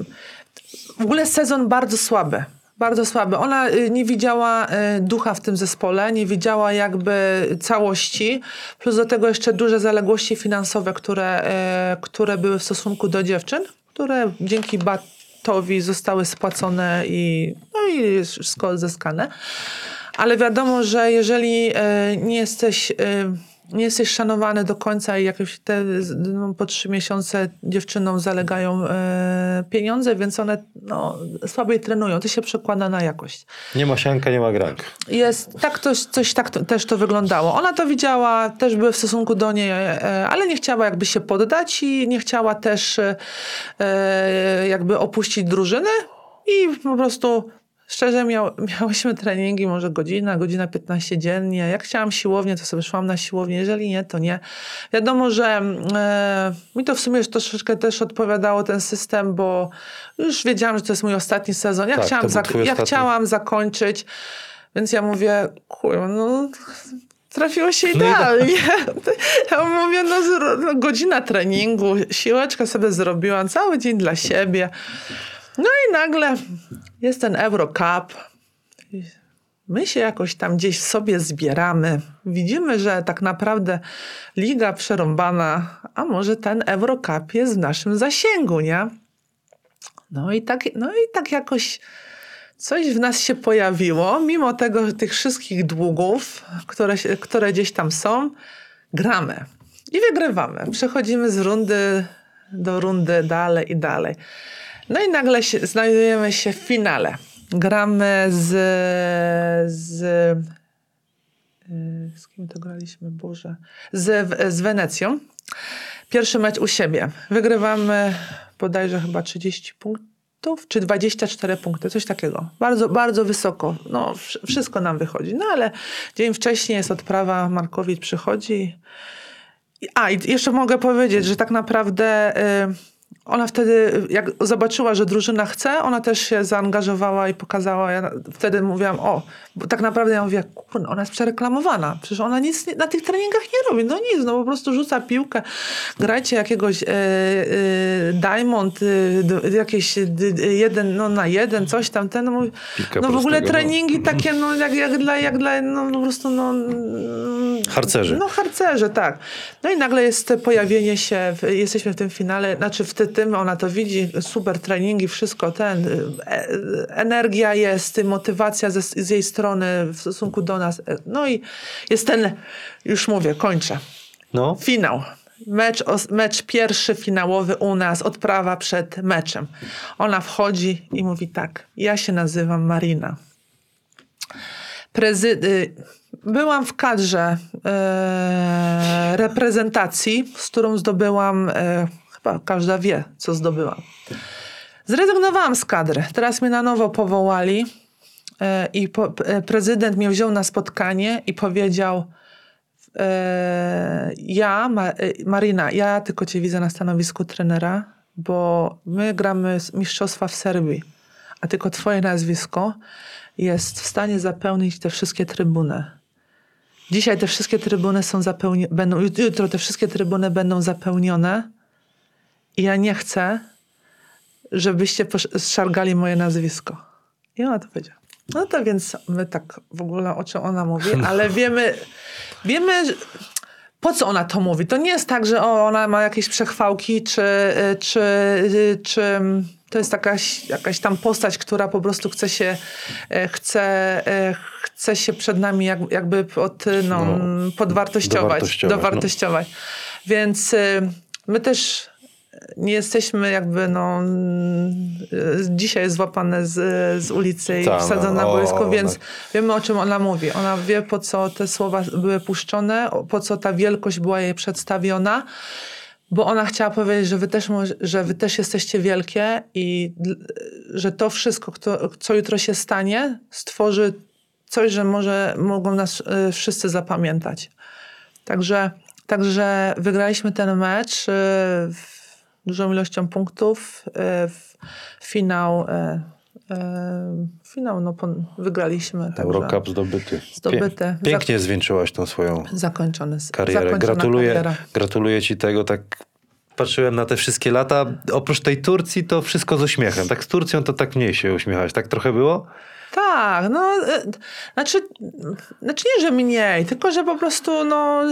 w ogóle sezon bardzo słaby. Bardzo słaby. Ona y, nie widziała ducha w tym zespole, nie widziała jakby całości, plus do tego jeszcze duże zaległości finansowe, które, które były w stosunku do dziewczyn, które dzięki Batowi zostały spłacone i, no i wszystko odzyskane. Ale wiadomo, że jeżeli nie jesteś, nie jesteś szanowany do końca i jakieś te no, po trzy miesiące dziewczynom zalegają e, pieniądze, więc one no, słabiej trenują. To się przekłada na jakość. Nie ma sianka, nie ma grank. Jest, tak to, coś tak to, też to wyglądało. Ona to widziała, też były w stosunku do niej, e, ale nie chciała jakby się poddać i nie chciała też e, e, jakby opuścić drużyny i po prostu szczerze miał, miałyśmy treningi może godzina, godzina 15 dziennie. Jak chciałam siłownię, to sobie szłam na siłownię, jeżeli nie, to nie. Wiadomo, że e, mi to w sumie już troszeczkę też odpowiadało ten system, bo już wiedziałam, że to jest mój ostatni sezon. Ja, Tak, chciałam, zak- ja ostatni. chciałam zakończyć, więc ja mówię, kurwa, no trafiło się No i idealnie. *laughs* Ja mówię, no, no godzina treningu, siłeczkę sobie zrobiłam, cały dzień dla siebie. No i nagle jest ten Eurocup. My się jakoś tam gdzieś sobie zbieramy. Widzimy, że tak naprawdę liga przerąbana, a może ten Eurocup jest w naszym zasięgu, nie? No i tak, no i tak jakoś coś w nas się pojawiło, mimo tego, tych wszystkich długów, które, które gdzieś tam są, gramy i wygrywamy. Przechodzimy z rundy do rundy dalej i dalej. No i nagle się, znajdujemy się w finale. Gramy z, z y, z kim to graliśmy, Boże, z, z Wenecją. Pierwszy mecz u siebie. Wygrywamy bodajże chyba 30 punktów, czy 24 punkty, coś takiego. Bardzo, bardzo wysoko. No, wsz- wszystko nam wychodzi. No ale dzień wcześniej jest odprawa, Markowicz przychodzi. A, i jeszcze mogę powiedzieć, że tak naprawdę y, ona wtedy, jak zobaczyła, że drużyna chce, ona też się zaangażowała i pokazała. Ja wtedy mówiłam, o, bo tak naprawdę ja mówię, ona jest przereklamowana. Przecież ona nic nie, na tych treningach nie robi. No nic, no po prostu rzuca piłkę, grajcie jakiegoś e, e, diamond, e, jakieś jeden no, na jeden, coś tam. Ten, no, no w ogóle no. treningi *laughs* takie, no jak, jak dla, jak dla, no po prostu, no... Harcerzy. No harcerze, tak. No i nagle jest pojawienie się, w, jesteśmy w tym finale, znaczy w ty- tym, ona to widzi, super treningi, wszystko, ten, e, energia jest, motywacja ze, z jej strony w stosunku do nas. E, No i jest ten, już mówię, kończę, No, finał. Mecz, mecz pierwszy finałowy u nas, odprawa przed meczem. Ona wchodzi i mówi tak, ja się nazywam Marina. Prezy- y, byłam w kadrze e, reprezentacji, z którą zdobyłam, e, każda wie, co zdobyłam. Zrezygnowałam z kadry. Teraz mnie na nowo powołali e, i po, e, prezydent mnie wziął na spotkanie i powiedział e, ja, Ma, Marina, ja tylko cię widzę na stanowisku trenera, bo my gramy mistrzostwa w Serbii, a tylko twoje nazwisko jest w stanie zapełnić te wszystkie trybuny. Dzisiaj te wszystkie trybuny są zapełnione, będą, jut- jutro te wszystkie trybuny będą zapełnione i ja nie chcę, żebyście zszargali moje nazwisko. I ona to powiedziała. No to więc my tak w ogóle o czym ona mówi, ale wiemy, wiemy, po co ona to mówi. To nie jest tak, że o, ona ma jakieś przechwałki, czy, czy, czy to jest jakaś, jakaś tam postać, która po prostu chce się, e, chce, e, chce się przed nami jak, jakby pod, no, No, podwartościować, dowartościować, no. dowartościować. Więc y, my też nie jesteśmy jakby, no, y, dzisiaj jest złapane z, z ulicy i wsadzone no, na o, boisko, więc tak. wiemy o czym ona mówi. Ona wie po co te słowa były puszczone, po co ta wielkość była jej przedstawiona, bo ona chciała powiedzieć, że wy też, że wy też jesteście wielkie i że to wszystko, kto, co jutro się stanie, stworzy coś, że może mogą nas y, wszyscy zapamiętać. Także, także wygraliśmy ten mecz y, w dużą ilością punktów. y, W finał, y, y, finał no, wygraliśmy. Eurocup zdobyty. Zdobyty. Pię- Pięknie zwieńczyłaś tą swoją Zakończony, karierę. Gratuluję, kariera. gratuluję ci tego. Tak patrzyłem na te wszystkie lata. Oprócz tej Turcji to wszystko z uśmiechem. Tak z Turcją to tak mniej się uśmiechałeś. Tak trochę było? Tak, no, e, znaczy, znaczy nie, że mniej, tylko że po prostu no,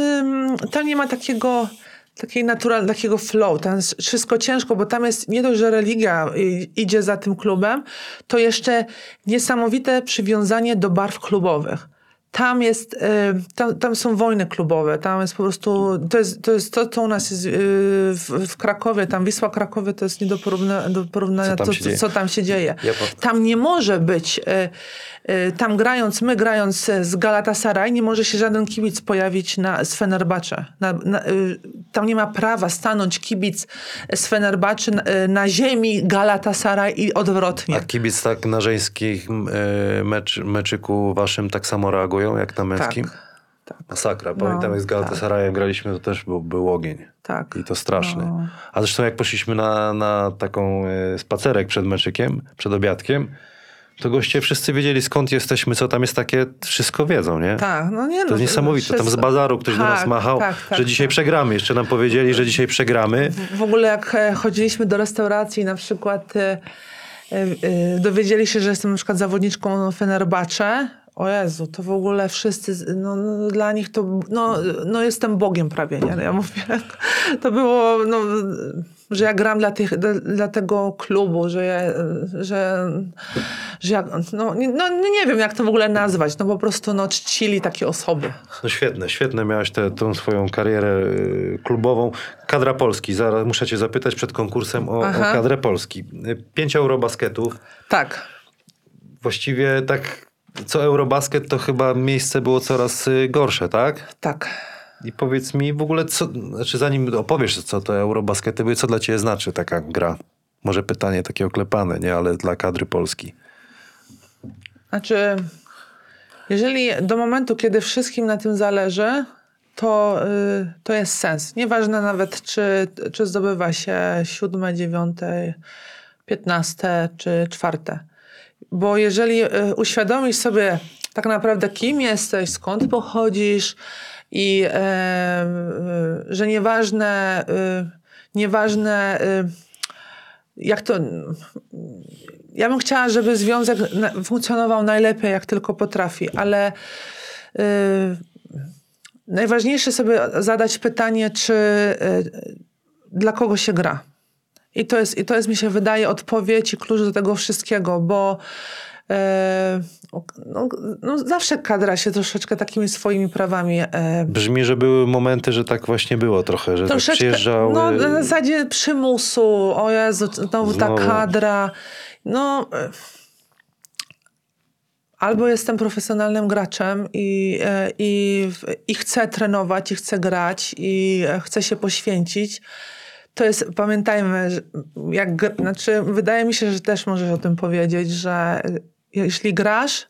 tam nie ma takiego, takiej natural, takiego flow, tam jest wszystko ciężko, bo tam jest nie dość, że religia i- idzie za tym klubem, to jeszcze niesamowite przywiązanie do barw klubowych. Tam jest, y, tam, tam są wojny klubowe, tam jest po prostu, to jest to, jest to co u nas jest y, w, w Krakowie, tam Wisła Krakowie to jest nie do porównania, do porównania Co tam to, się co, dzieje? co tam się dzieje. Tam nie może być, tam grając, my grając z Galatasaray, nie może się żaden kibic pojawić na, z Fenerbahce. Na, na, e, tam nie ma prawa stanąć kibic z Fenerbahce na, na ziemi Galatasaray i odwrotnie. A kibic tak na żeńskim e, mecz, meczyku waszym tak samo reagują jak na męskim? tak, Masakra. No, Pamiętam jak z Galatasarayem graliśmy, to też był, był ogień. tak. I to straszny. No. A zresztą jak poszliśmy na, na taką spacerek przed meczykiem, przed obiadkiem, To goście wszyscy wiedzieli skąd jesteśmy, co tam jest takie, wszystko wiedzą, nie? Tak, no nie To no. jest niesamowite. Tam z bazaru ktoś do nas Tak, machał, tak, tak, że dzisiaj tak. przegramy. Jeszcze nam powiedzieli, że dzisiaj przegramy. W ogóle jak e, chodziliśmy do restauracji na przykład e, e, dowiedzieli się, że jestem na przykład zawodniczką Fenerbahce, o Jezu, to w ogóle wszyscy, no, no dla nich to, no, no jestem Bogiem prawie, nie? Ja mówię, *laughs* to było, no, że ja gram dla, tych, dla, tego klubu, że ja, że, że ja, no, nie- no nie wiem jak to w ogóle nazwać, no po prostu no czcili takie osoby. No świetne, świetne miałeś tę swoją karierę y, klubową. Kadra Polski, zaraz muszę cię zapytać przed konkursem o, o kadrę Polski. Pięć Eurobasketów. Tak. Właściwie tak co Eurobasket to chyba miejsce było coraz y, gorsze, tak? Tak. I powiedz mi w ogóle, co, znaczy zanim opowiesz, co to Eurobaskety były, co dla ciebie znaczy taka gra? Może pytanie takie oklepane, nie? Ale dla kadry Polski. Znaczy, jeżeli do momentu, kiedy wszystkim na tym zależy, to, y, to jest sens. Nieważne nawet, czy, czy zdobywa się siódme, dziewiąte, piętnaste czy czwarte. Bo jeżeli y, uświadomisz sobie tak naprawdę, kim jesteś, skąd pochodzisz i e, że nieważne, y, nieważne y, jak to. Ja bym chciała, żeby związek funkcjonował najlepiej, jak tylko potrafi, ale najważniejsze sobie zadać pytanie, czy dla kogo się gra. I to, jest, I to jest, mi się wydaje, odpowiedź i klucz do tego wszystkiego, bo e, no, no, zawsze kadra się troszeczkę takimi swoimi prawami e, Brzmi, że były momenty, że tak właśnie było trochę, że tak Troszeczkę, przyjeżdżały... no na zasadzie przymusu, o Jezu, znowu ta Znowu. kadra. No, e, albo jestem profesjonalnym graczem i, e, i, i chcę trenować, i chcę grać, i e, chcę się poświęcić. To jest, pamiętajmy, jak, znaczy, wydaje mi się, że też możesz o tym powiedzieć, że e, jeśli grasz,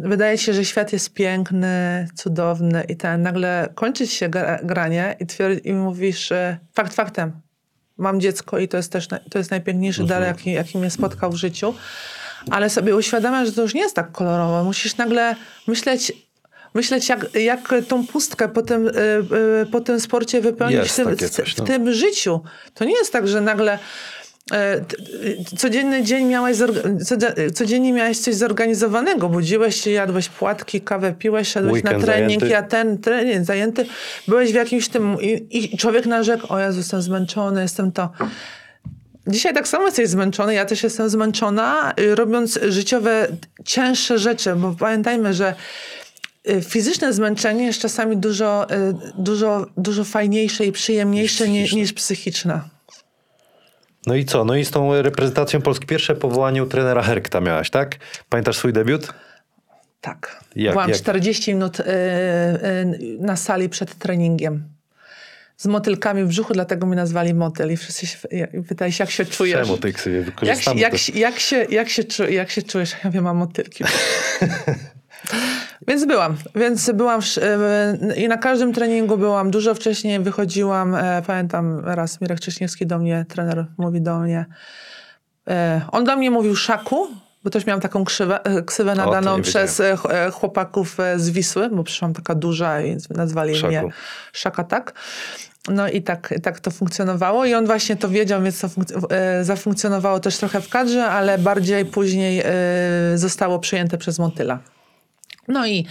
wydaje się, że świat jest piękny, cudowny i ten nagle kończy się gra, granie i, twierd- i mówisz, fakt faktem, mam dziecko i to jest też to jest najpiękniejszy dar, jaki, jaki mnie spotkał w życiu. Ale sobie uświadamiasz, że to już nie jest tak kolorowo. Musisz nagle myśleć, myśleć jak, jak tą pustkę po tym, y, y, po tym sporcie wypełnić w, tym, w, coś, no. w tym życiu. To nie jest tak, że nagle codzienny dzień miałeś, codzie- codziennie miałeś coś zorganizowanego. Budziłeś się, jadłeś płatki, kawę piłeś, szedłeś Weekend na trening, zajęty. ja ten trening zajęty. Byłeś w jakimś tym i, i człowiek narzekł, o Jezu, jestem zmęczony, jestem to. Dzisiaj tak samo jesteś zmęczony, ja też jestem zmęczona, y, robiąc życiowe, cięższe rzeczy, bo pamiętajmy, że y, fizyczne zmęczenie jest czasami dużo, y, dużo, dużo fajniejsze i przyjemniejsze niż, niż psychiczne. No i co? No i z tą reprezentacją Polski pierwsze powołanie u trenera Herkta miałaś, tak? Pamiętasz swój debiut? Tak. Jak- Byłam jak? 40 minut y, y, na sali przed treningiem. Z motylkami w brzuchu, dlatego mnie nazwali motyl. I wszyscy się pytali się, jak się czujesz. Czemu ty sobie Jak, jak, to? się- jak, się, jak, się, jak się czujesz? Ja wiem, mam motylki. *laughs* Więc byłam. Więc byłam w, i na każdym treningu byłam. Dużo wcześniej wychodziłam. E, pamiętam raz Mirek Cześniewski do mnie, trener mówi do mnie. E, on do mnie mówił szaku, bo też miałam taką krzywę, e, ksywę nadaną nie przez ch- chłopaków z Wisły, bo przyszłam taka duża i nazwali Szaku. mnie Szaka tak. No i tak, tak to funkcjonowało i on właśnie to wiedział, więc to funkc- zafunkcjonowało też trochę w kadrze, ale bardziej później zostało przyjęte przez Motyla. No i,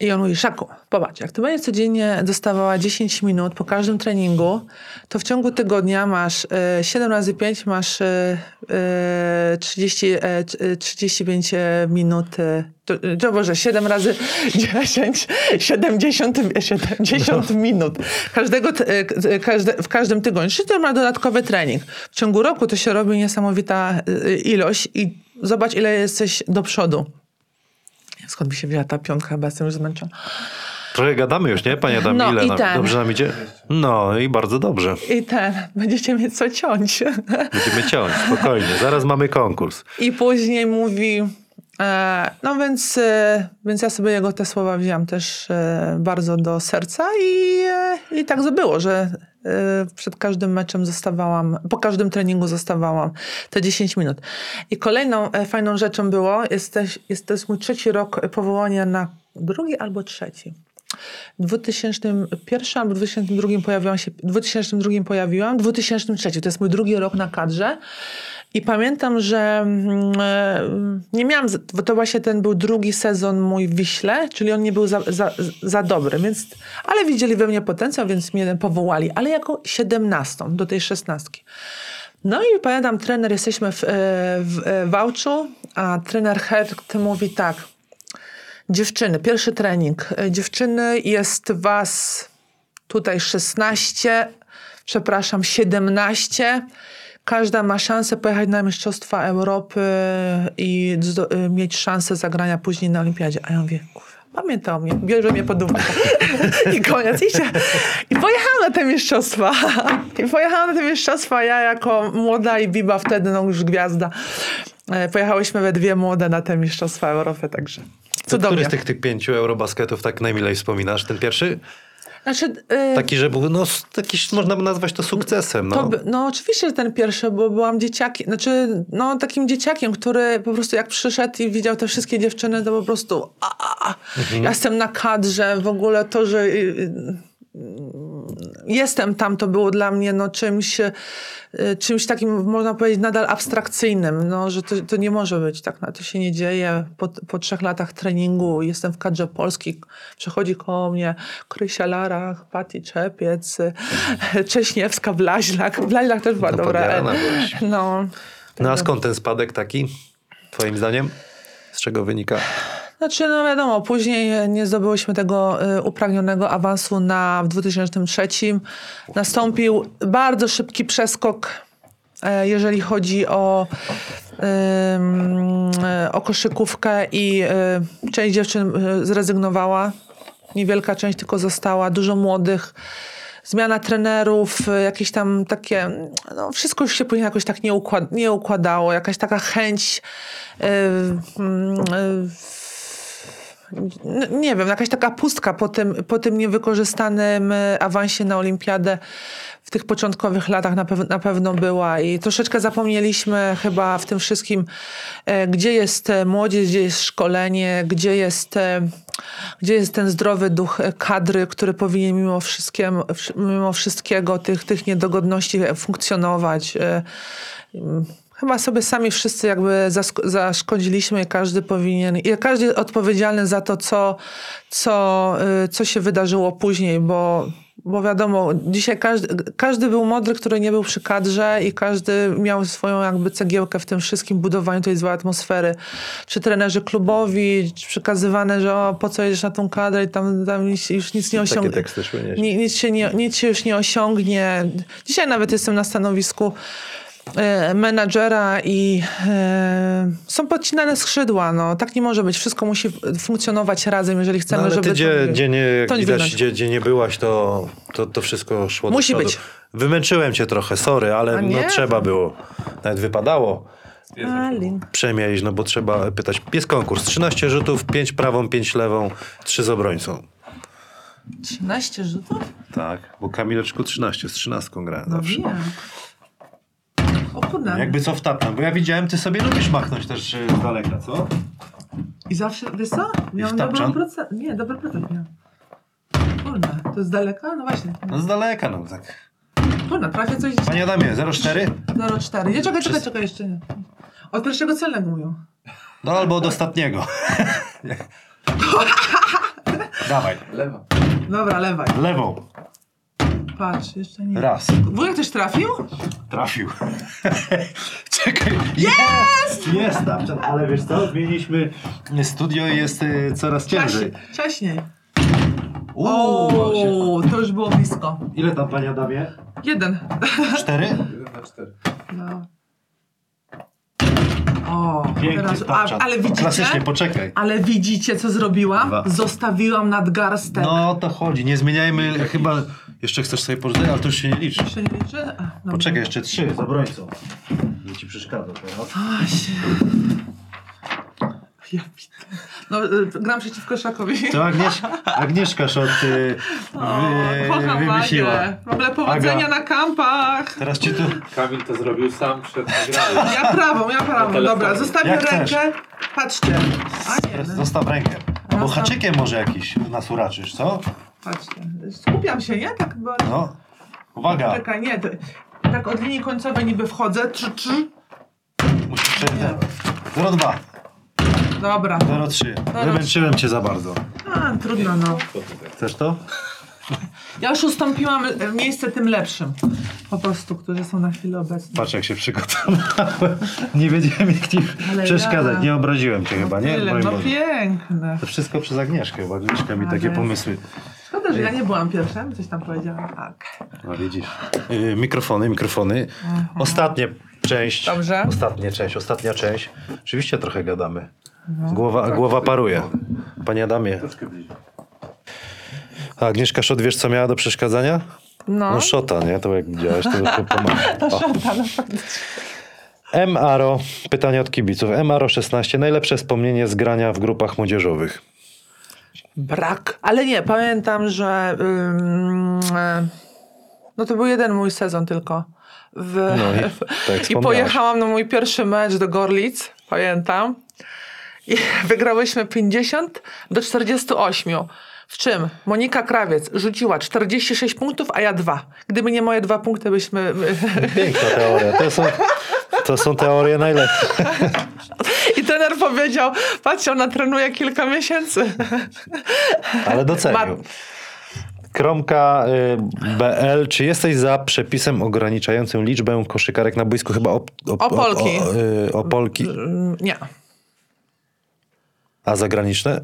i on mówi, Szaku, popatrz, jak ty będziesz codziennie dostawała 10 minut po każdym treningu, to w ciągu tygodnia masz e, 7 razy 5, masz e, e, 30, e, c- e, 35 minut, e, to, to Boże, 7 razy 10, 70, 70 minut. Każdego, e, każde, w każdym tygodniu. Czyli to ma dodatkowy trening. W ciągu roku to się robi niesamowita ilość i zobacz, ile jesteś do przodu. Skąd mi się wzięła ta piątka? Chyba jestem już zmęczona. Trochę gadamy już, nie? Panie Adam, No ile i nam, ten. dobrze nam idzie? No i bardzo dobrze. I ten, będziecie mieć co ciąć. Będziemy ciąć, spokojnie. Zaraz mamy konkurs. I później mówi, no więc, e, więc ja sobie jego te słowa wzięłam też e, bardzo do serca i, e, i tak było, że e, przed każdym meczem zostawałam, po każdym treningu zostawałam te 10 minut. I kolejną e, fajną rzeczą było, jest, też, jest to jest mój trzeci rok powołania na drugi albo trzeci. W 2001 albo 2002 pojawiłam się, w 2002 pojawiłam, w 2003 to jest mój drugi rok na kadrze. I pamiętam, że mm, e, nie miałam, bo to właśnie ten był drugi sezon mój w Wiśle, czyli on nie był za, za, za dobry, więc, ale widzieli we mnie potencjał, więc mnie powołali, ale jako 17 do tej 16. No i pamiętam, trener, jesteśmy w, e, w e, Wałczu, a trener Hert mówi tak, Dziewczyny, pierwszy trening. Dziewczyny, jest was tutaj 16, przepraszam, 17. Każda ma szansę pojechać na Mistrzostwa Europy i y, mieć szansę zagrania później na Olimpiadzie. A ja mówię, kurwa, pamiętał mnie, bierze mnie pod uwagę. *laughs* I koniec. I, się, I pojechałam na te mistrzostwa. I pojechałam na te mistrzostwa, ja jako młoda i Biba wtedy, no już gwiazda. E, Pojechałyśmy we dwie młode na te mistrzostwa Europy, także Co, który cudownie. z tych, tych pięciu eurobasketów tak najmilej wspominasz? Ten pierwszy? Znaczy, y, Taki, że był, no, taki, można by nazwać to sukcesem. No. To, no oczywiście, że ten pierwszy, bo byłam dzieciakiem, znaczy no takim dzieciakiem, który po prostu jak przyszedł i widział te wszystkie dziewczyny, to po prostu a, a, a. Mhm. ja jestem na kadrze, w ogóle to, że y, y, jestem tam, to było dla mnie no czymś, y, czymś takim, można powiedzieć, nadal abstrakcyjnym, no, że to, to nie może być tak, no, to się nie dzieje. Po, po trzech latach treningu jestem w kadrze Polski, przychodzi koło mnie Krysia Larach, Pati Czepiec, y, Cześniewska, Blaźlak. Blaźlak też była No, dobra. No, no a skąd ten spadek taki, twoim zdaniem? Z czego wynika? Znaczy, no wiadomo, później nie zdobyłyśmy tego y, upragnionego awansu na w 2003. Nastąpił bardzo szybki przeskok, e, jeżeli chodzi o, e, o koszykówkę i y, część dziewczyn y, zrezygnowała. Niewielka część tylko została, dużo młodych. Zmiana trenerów, jakieś tam takie, no wszystko już się później jakoś tak nie, układ, nie układało. Jakaś taka chęć y, mm, y, n- nie wiem, jakaś taka pustka po tym, po tym niewykorzystanym e, awansie na olimpiadę w tych początkowych latach na, pew- na pewno była i troszeczkę zapomnieliśmy chyba w tym wszystkim, e, gdzie jest e, młodzież, gdzie jest szkolenie, gdzie jest, gdzie jest ten zdrowy duch kadry, który powinien mimo, mimo wszystkiego, tych, tych niedogodności funkcjonować. Chyba sobie sami wszyscy jakby zaszkodziliśmy i każdy powinien, i każdy odpowiedzialny za to, co, co, y, co się wydarzyło później, bo, bo wiadomo, dzisiaj każdy, każdy był mądry, który nie był przy kadrze i każdy miał swoją jakby cegiełkę w tym wszystkim budowaniu tej złej atmosfery. Czy trenerzy klubowi, czy przekazywane, że o, po co jedziesz na tą kadrę i tam, tam nic- już nic nie osiągnie. teksty szły nieźle. Ni- nic, się nie, nic się już nie osiągnie. Dzisiaj nawet jestem na stanowisku menadżera i e, są podcinane skrzydła. No. Tak nie może być. Wszystko musi funkcjonować razem, jeżeli chcemy, No, ale żeby... ty, gdzie, to- gdzie, nie, jak widać, gdzie, gdzie nie byłaś, to, to, to wszystko szło Musi być. Wymęczyłem cię trochę, sorry, ale no, trzeba było. Nawet wypadało Ali. przemielić, no bo trzeba pytać. Jest konkurs. 13 rzutów, 5 prawą, 5 lewą, 3 z obrońcą. 13 rzutów? Tak, bo Kamileczku 13, z 13 grałem No zawsze. wiem. O kurde. Jakby co wtapnę, bo ja widziałem, ty sobie lubisz machnąć też y, z daleka, co? I zawsze, wiesz co? Miałam wtapczan? procent. Nie, dobry procent miałam. Kurde, to jest daleka? No właśnie. No z daleka, no tak. Kurde, trafię coś. Panie Adamie, 0,4? 0,4. Nie, czekaj, czekaj, czekaj, jeszcze nie. Od pierwszego celnego mówią. No albo od ostatniego. *laughs* Dawaj, Lewa. Dobra, lewaj. lewą. Patrz, jeszcze nie. Raz. Wujek też trafił? Trafił. *laughs* Czekaj. Jest! Jest, Tapczan, ale wiesz co, zmieniliśmy studio i jest y, coraz ciężej. Wcześniej. Wcześniej. Uuu, O, to już było blisko. Ile tam, panie Adamie? Jeden. Cztery? Jeden na cztery. No. O, teraz, a, ale widzicie? Klasycznie, poczekaj. Ale widzicie, co zrobiłam? Dwa. Zostawiłam nadgarstek. No o to chodzi, nie zmieniajmy, chyba jeszcze chcesz sobie pożyczyć, ale to już się nie liczy. Jeszcze nie liczy? A, dobra. Poczekaj, jeszcze trzy z obrońcą. Nie ci przeszkadza teraz. A, się. Ja widzę. No, y, gram przeciwko Szakowi. To Agniesz, Agnieszka Szot y, O, wy, kocham wymyśliła. Magę. W ogóle powodzenia Aga. na kampach. Teraz ci tu... Kamil to zrobił sam przed nagraniem. *laughs* Ja prawą, ja prawą. telefonie. Dobra, zostawię Jak chcesz. rękę. Patrzcie. A nie, no, Zostaw rękę. Albo Zostaw. haczykiem może jakiś nas uraczysz, co? Patrzcie. Skupiam się, nie? Tak, bo... No. Uwaga. Czekaj, nie. To, tak od linii końcowej niby wchodzę. Trzy, trzy. Musisz przejść. 0,2. Dobra. 0,3. Wymęczyłem cię za bardzo. A, trudno, no. Chcesz to? Ja już ustąpiłam e, miejsce tym lepszym. Po prostu, którzy są na chwilę obecni. Patrz jak się przygotowałem. Nie wiedziałem jak ci Ale przeszkadzać. ja- Nie obraziłem cię chyba, nie? Tyle, Broń no Boże. piękne. To wszystko przez Agnieszkę, bo Agnieszka mi takie że- pomysły. Szkoda, że ja nie byłam pierwsza, coś tam powiedziałam. Tak. No widzisz. Yy, mikrofony, mikrofony. Ostatnia część. Dobrze. Ostatnia część, ostatnia część. Oczywiście trochę gadamy. Głowa, głowa paruje. Panie Adamie. Troszkę bliżej. A Agnieszka Szot, wiesz co miała do przeszkadzania? No. No szota, nie? To jak widziałeś, to, *laughs* to pomaga. M. Aro, pytanie od kibiców. M. Aro 16, najlepsze wspomnienie z grania w grupach młodzieżowych. Brak. Ale nie, pamiętam, że. ym, e, no to był jeden mój sezon tylko. W, No i tak I pojechałam na mój pierwszy mecz do Gorlic, pamiętam. I wygrałyśmy 50 do 48. W czym Monika Krawiec rzuciła 46 punktów, a ja dwa. Gdyby nie moje dwa punkty, byśmy. Piękna teoria. To są, to są teorie najlepsze. I trener powiedział: Patrzcie, ona trenuje kilka miesięcy. Ale docenił. Kromka y, BL, czy jesteś za przepisem ograniczającym liczbę koszykarek na boisku? Chyba op, op, Opolki. O, y, opolki. Nie. A zagraniczne?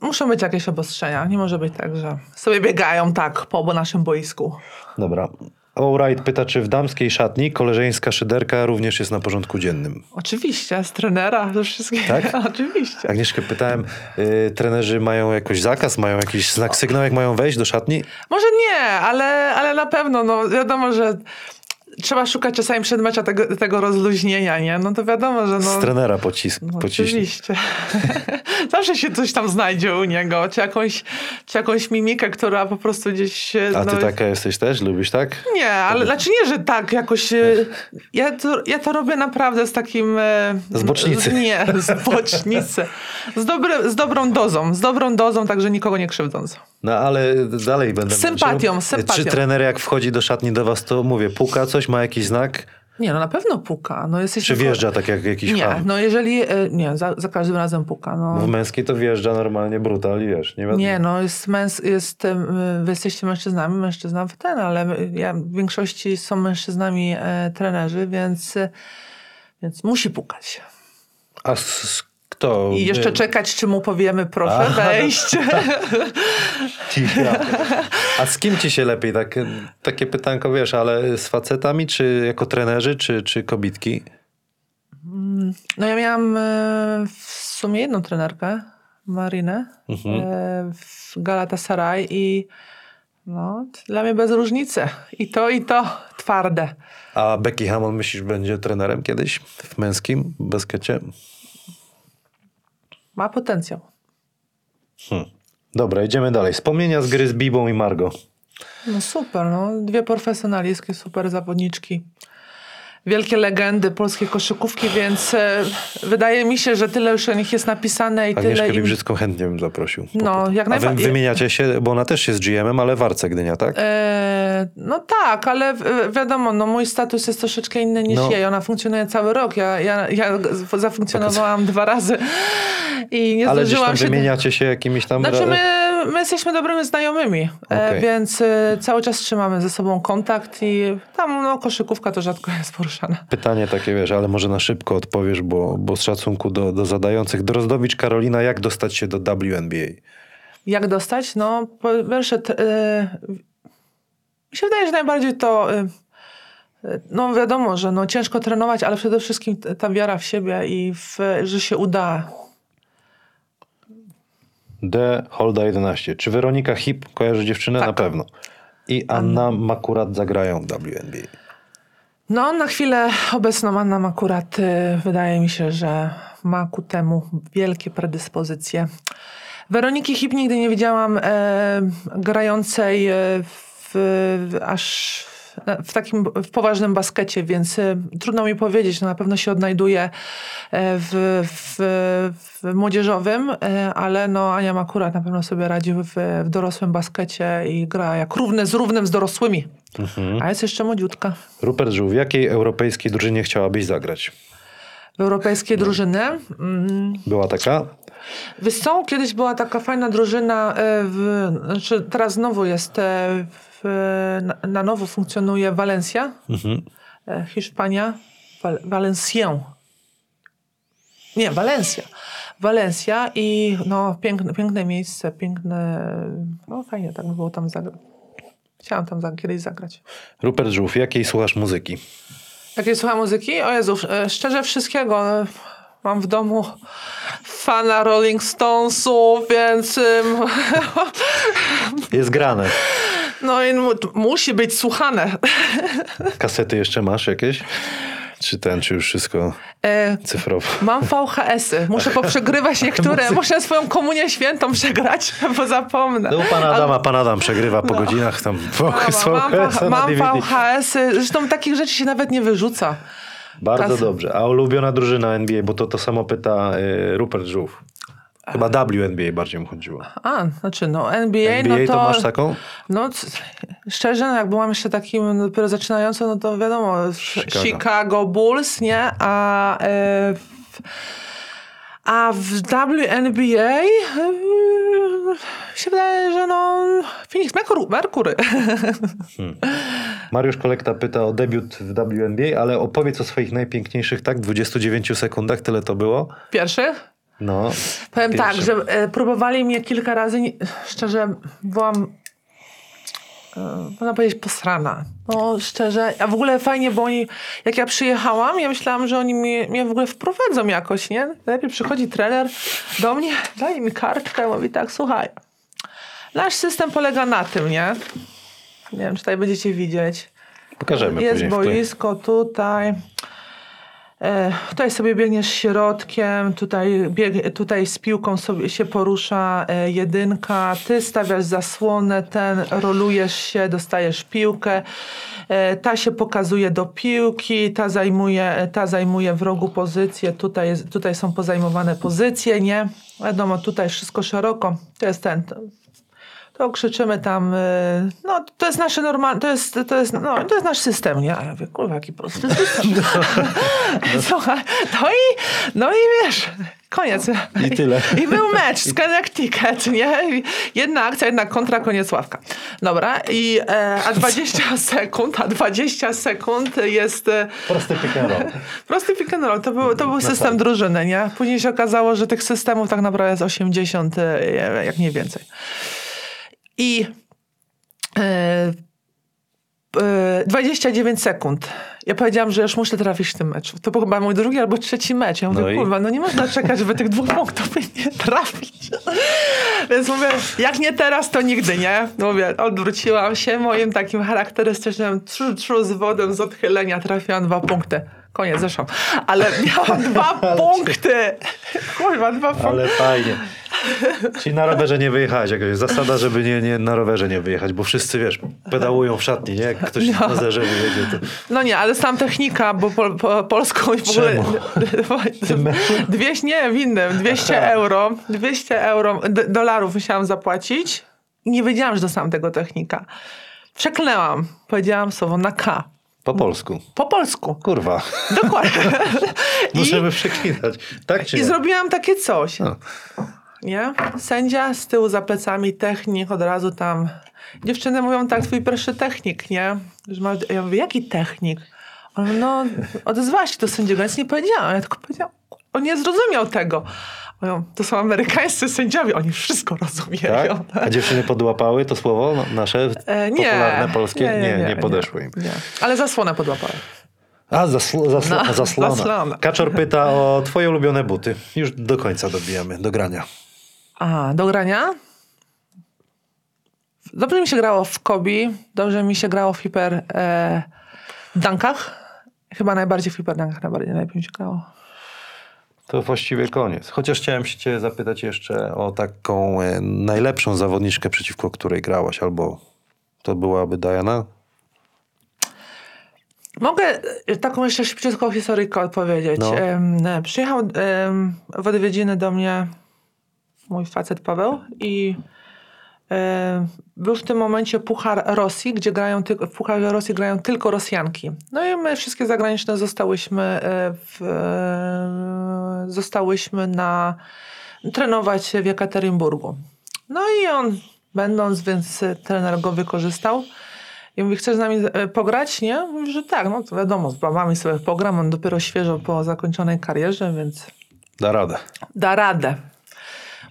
Muszą być jakieś obostrzenia. Nie może być tak, że sobie biegają tak po naszym boisku. Dobra. Allright pyta, czy w damskiej szatni koleżeńska szyderka również jest na porządku dziennym. Oczywiście, z trenera, ze wszystkiego. Tak? *laughs* Oczywiście. Agnieszkę pytałem, y, trenerzy mają jakoś zakaz, mają jakiś znak, sygnał, jak mają wejść do szatni? Może nie, ale, ale na pewno, no wiadomo, że trzeba szukać czasami przed meczem tego, tego rozluźnienia, nie? No to wiadomo, że no... Z trenera pocisk, No, oczywiście. *laughs* Zawsze się coś tam znajdzie u niego, czy jakąś, czy jakąś mimikę, która po prostu gdzieś... się, A ty no, taka jesteś też? Lubisz tak? Nie, ale znaczy nie, że tak jakoś. e, Ja to, ja to robię naprawdę z takim. e, Z bocznicy. z- Nie, z bocznicy. *laughs* Z, dobry, z dobrą dozą, z dobrą dozą, także nikogo nie krzywdząc. No ale dalej będę... Z sympatią, męczył. z sympatią. Czy trener jak wchodzi do szatni do was, to mówię, puka coś, ma jakiś znak? Nie, no na pewno puka. No jesteś Czy wjeżdża tak jak jakiś Nie, ham? no jeżeli. e, Nie, za, za każdym razem puka. No. W męskiej to wjeżdża normalnie brutal i wiesz, nie wiadomo. Nie, no jest, męs, jest wy jesteście mężczyznami, mężczyzna w ten, ale ja, w większości są mężczyznami e, trenerzy, więc, e, więc musi pukać. A s- kto? I jeszcze czekać, czy mu powiemy, proszę Aha. wejść. *laughs* A z kim ci się lepiej? Tak, takie pytanko, wiesz, ale z facetami, czy jako trenerzy, czy, czy kobitki? No ja miałam e, w sumie jedną trenerkę, Marinę, Mhm. e, w Galatasaray i no, dla mnie bez różnicy. I to, i to twarde. A Becky Hammond myślisz będzie trenerem kiedyś w męskim baskecie? Ma potencjał. Dobra, idziemy dalej. Wspomnienia z gry z Bibą i Margo. No super, no. Dwie profesjonalistki, super zawodniczki. Wielkie legendy polskiej koszykówki, więc e, wydaje mi się, że tyle już o nich jest napisane i Agnieszkę tyle im... Bibrzycką chętnie bym zaprosił. No, jak A wy najbardziej. wymieniacie się, bo ona też jest GM-em, ale w Arce Gdynia, tak? E, no tak, ale e, wiadomo, no mój status jest troszeczkę inny niż No. jej. Ona funkcjonuje cały rok. Ja, ja, ja zafunkcjonowałam dwa razy i nie ale zdążyłam się... wymieniacie się jakimiś tam... Znaczy my, my jesteśmy dobrymi znajomymi, e, Okej. więc e, cały czas trzymamy ze sobą kontakt i tam no, koszykówka to rzadko jest poruszana. Pytanie takie, wiesz, ale może na szybko odpowiesz, bo, bo z szacunku do, do zadających. Drozdowicz Karolina, jak dostać się do WNBA? Jak dostać? No, po pierwsze, t- e, mi się wydaje, że najbardziej to, e, no wiadomo, że no, ciężko trenować, ale przede wszystkim ta wiara w siebie i w, że się uda. D. Holda 11. Czy Weronika Hip kojarzy dziewczynę? Tak. Na pewno. I Anna Makurat zagrają w WNBA. No, na chwilę obecną Anna akurat e, wydaje mi się, że ma ku temu wielkie predyspozycje. Weroniki Hip nigdy nie widziałam e, grającej e, w, w, aż w takim w poważnym baskecie, więc e, trudno mi powiedzieć. No, na pewno się odnajduje e, w, w, w młodzieżowym, e, ale no, Ania Makura na pewno sobie radzi w, w dorosłym baskecie i gra jak równy z równym z dorosłymi. A jest jeszcze młodziutka. Rupert Żół, w jakiej europejskiej drużynie chciałabyś zagrać? W europejskiej drużyny. Mm, Była taka? Co, kiedyś była taka fajna drużyna, e, w, znaczy teraz znowu jest, e, w, na, na nowo funkcjonuje Valencia, e, Hiszpania, Val. Nie, Valencia. Valencia i no, piękne, piękne miejsce, piękne, no fajnie tak by było tam zagrać. Chciałam tam za, kiedyś zagrać. Rupert Żółw, jakiej słuchasz muzyki? Jakiej słucham muzyki? O Jezu, szczerze wszystkiego. Mam w domu fana Rolling Stonesów, więc *laughs* Jest grane. no i mu, musi być słuchane. Kasety jeszcze masz jakieś? Czy ten, czy już wszystko E, cyfrowo? mam VHS-y. Muszę poprzegrywać *laughs* niektóre. Muszę swoją komunię świętą przegrać, *laughs* bo zapomnę. No u pana Adama, pan Adam przegrywa po godzinach tam mam, VHS na mam DVD. VHS-y. Zresztą takich rzeczy się nawet nie wyrzuca. Bardzo dobrze. A ulubiona drużyna NBA, bo to to samo pyta y, Rupert Żółw. Chyba WNBA bardziej mu chodziło. A, znaczy no NBA, NBA no to... to... masz taką? No, szczerze, no, jak byłam jeszcze takim dopiero zaczynającym, no to wiadomo, Chicago. Chicago, Bulls, nie? A, e, w, a w WNBA e, się wydaje, że no Phoenix Mercury. *laughs* Mercury. Mariusz Kolekta pyta o debiut w WNBA, ale opowiedz o swoich najpiękniejszych, tak? 29 sekundach, tyle to było? Pierwszy? No. Powiem Pierwszy. tak, że e, próbowali mnie kilka razy, szczerze, byłam, można powiedzieć, posrana. No, szczerze, a w ogóle fajnie, bo oni, jak ja przyjechałam, ja myślałam, że oni mnie, mnie w ogóle wprowadzą jakoś, nie? Najpierw przychodzi trener do mnie, daje mi kartkę, mówi tak, słuchaj, nasz system polega na tym, nie? Nie wiem, czy tutaj będziecie widzieć. Pokażemy Jest boisko tutaj. E, tutaj sobie biegniesz środkiem, tutaj, bieg, tutaj z piłką sobie się porusza e, jedynka, ty stawiasz zasłonę, ten rolujesz się, dostajesz piłkę, e, ta się pokazuje do piłki, ta zajmuje, ta zajmuje w rogu pozycję, tutaj, tutaj są pozajmowane pozycje, nie? Wiadomo, tutaj wszystko szeroko, to jest ten, to krzyczymy tam, y, no to jest nasze normalne, to jest, to jest, no, to jest nasz system, nie? A ja mówię, kurwa, jaki prosty *laughs* system. *laughs* Słuchaj, no i, no i wiesz, koniec. I tyle. I był mecz z Connecticut, nie? I Jedna akcja, jedna kontra, koniec ławka. Dobra, i e, a 20 *laughs* sekund, a 20 sekund jest... E, Prosty pick and roll. Prosty pick and roll, to był, to był system drużyny, nie? Później się okazało, że tych systemów tak naprawdę jest 80, e, jak nie więcej. I e, e, 29 sekund. Ja powiedziałam, że już muszę trafić w tym meczu. To był chyba mój drugi albo trzeci mecz. Ja mówię, No i? kurwa, no nie można czekać, żeby tych dwóch punktów nie trafić. Więc mówię, jak nie teraz, to nigdy, nie? Mówię, odwróciłam się moim takim charakterystycznym tru, tru z wodą z odchylenia, trafiłam dwa punkty. Koniec, zeszłam. Ale miałam dwa *laughs* punkty. Kurwa, dwa punkty. Ale fajnie. Czyli na rowerze nie wyjechałeś jakoś. Zasada, żeby nie, nie na rowerze nie wyjechać, bo wszyscy, wiesz, pedałują w szatni, nie? Jak ktoś No. na zerze wyjedzie, to... No nie, ale sam technika, bo po, po, polską w ogóle... Czemu? *laughs* Dwieście, nie, w innym. 200 euro. 200 euro, dolarów musiałam zapłacić. I nie wiedziałam, że dostałam tego technika. Przeklęłam. Powiedziałam słowo na K. Po polsku. Po polsku. Kurwa. Dokładnie. *laughs* I, Możemy przeklinać. Tak czy I nie? zrobiłam takie coś. No. Nie? Sędzia z tyłu za plecami, technik od razu tam. Dziewczyny mówią tak, twój pierwszy technik, nie? Że masz... Ja mówię, jaki technik? On no, odezwałaś się do sędziego, nic nie powiedziałam. Ja tylko powiedziałam, on nie zrozumiał tego. Mówią, to są amerykańscy sędziowie, oni wszystko rozumieją. Tak? A dziewczyny podłapały to słowo nasze E, nie. popularne polskie? Nie, nie, podeszły im. Nie. Ale zasłonę podłapałem. A, zasl zasl No, zaslona. zaslona. Kaczor pyta o twoje ulubione buty. Już do końca dobijamy, do grania. A, do grania? Dobrze mi się grało w Kobi, dobrze mi się grało w hiper e, dankach. Chyba najbardziej w hiper dankach najbardziej najlepiej mi się grało. To właściwie koniec. Chociaż chciałem się cię zapytać jeszcze o taką e, najlepszą zawodniczkę, przeciwko której grałaś, albo to byłaby Diana? Mogę y, taką jeszcze szybciutką historyjkę odpowiedzieć. No. E, przyjechał w odwiedziny do mnie mój facet Paweł i e, był w tym momencie Puchar Rosji, gdzie grają tylko, w Pucharze Rosji grają tylko Rosjanki. No i my wszystkie zagraniczne zostałyśmy, e, w, e, zostałyśmy na trenować w Jekaterynburgu. No i on, będąc, więc trener go wykorzystał. I mówi, chcesz z nami pograć? Nie? Mówi, że tak, no to wiadomo, z babami sobie pogram, on dopiero świeżo po zakończonej karierze, więc Da radę. da radę.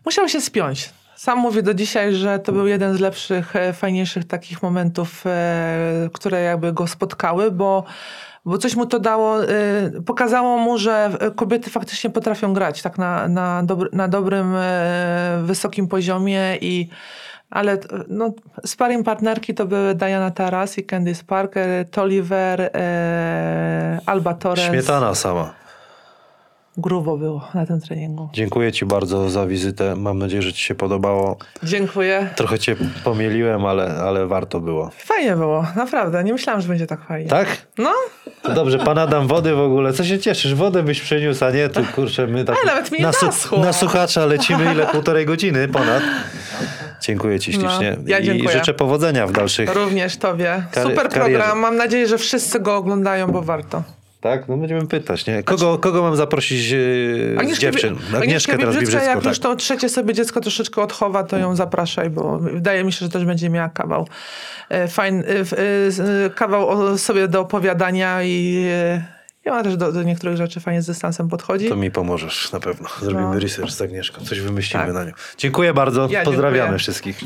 Musiał się spiąć. Sam mówi do dzisiaj, że to był jeden z lepszych, e, fajniejszych takich momentów, e, które jakby go spotkały, bo, bo coś mu to dało, e, pokazało mu, że kobiety faktycznie potrafią grać tak na, na, dobry, na dobrym, wysokim poziomie i ale no, sparring partnerki to były Diana Taras i Candice Parker, Tolliver, e, Alba Torres. Śmietana sama. Grubo było na tym treningu. Dziękuję ci bardzo za wizytę. Mam nadzieję, że ci się podobało. Dziękuję. Trochę cię pomieliłem, ale, ale warto było. Fajnie było, naprawdę. Nie myślałam, że będzie tak fajnie. Tak? No, To dobrze, pan Adam wody w ogóle. Co się cieszysz? Wodę byś przyniósł, a nie tu kurczę, my tak Ale nawet mi na, naschło. na słuchacza lecimy ile? Półtorej godziny ponad. Dziękuję ci No, ślicznie. ja I dziękuję. życzę powodzenia w dalszych. również tobie. Super karierze. program. Mam nadzieję, że wszyscy go oglądają, bo warto. Tak? No będziemy pytać, nie? Kogo, kogo mam zaprosić e, z dziewczyn? Agnieszkę Agnieszkę teraz Biebrzycką, jak tak. już to trzecie sobie dziecko troszeczkę odchowa, to ją zapraszaj, bo wydaje mi się, że też będzie miała kawał e, fajny, e, kawał o sobie do opowiadania i, i ona też do, do niektórych rzeczy fajnie z dystansem podchodzi. To mi pomożesz na pewno. Zrobimy No. research z Agnieszką. Coś wymyślimy Tak. na nią. Dziękuję bardzo. Ja Pozdrawiamy dziękuję. wszystkich.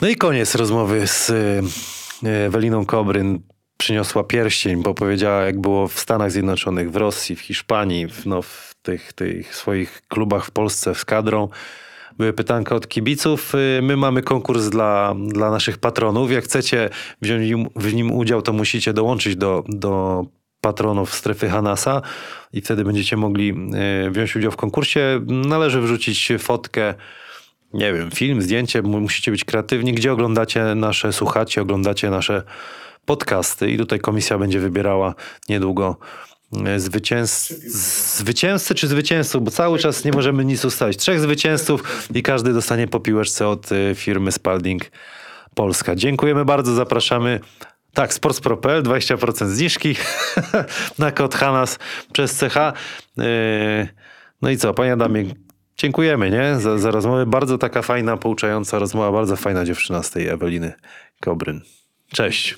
No i koniec rozmowy z y, Eweliną Kobryn. Przyniosła pierścień, bo powiedziała, jak było w Stanach Zjednoczonych, w Rosji, w Hiszpanii, w, no, w tych, tych swoich klubach w Polsce z kadrą. Były pytanka od kibiców. Y, My mamy konkurs dla, dla naszych patronów. Jak chcecie wziąć w nim udział, to musicie dołączyć do, do patronów strefy Hanasa i wtedy będziecie mogli y, wziąć udział w konkursie. Należy wrzucić fotkę, nie wiem, film, zdjęcie, mu- musicie być kreatywni, gdzie oglądacie nasze, słuchacie, oglądacie nasze podcasty i tutaj komisja będzie wybierała niedługo e, zwycięz... zwycięzcy czy zwycięzców, bo cały czas nie możemy nic ustalić. Trzech zwycięzców i każdy dostanie po piłeczce od e, firmy Spalding Polska. Dziękujemy bardzo, zapraszamy. Tak, sportspro.pl, 20% zniżki *laughs* na kod Hanas przez CH. E, No i co, panie Adamie, dziękujemy, nie? Za, za rozmowę. Bardzo taka fajna, pouczająca rozmowa, bardzo fajna dziewczyna z tej Eweliny Kobryn. Cześć.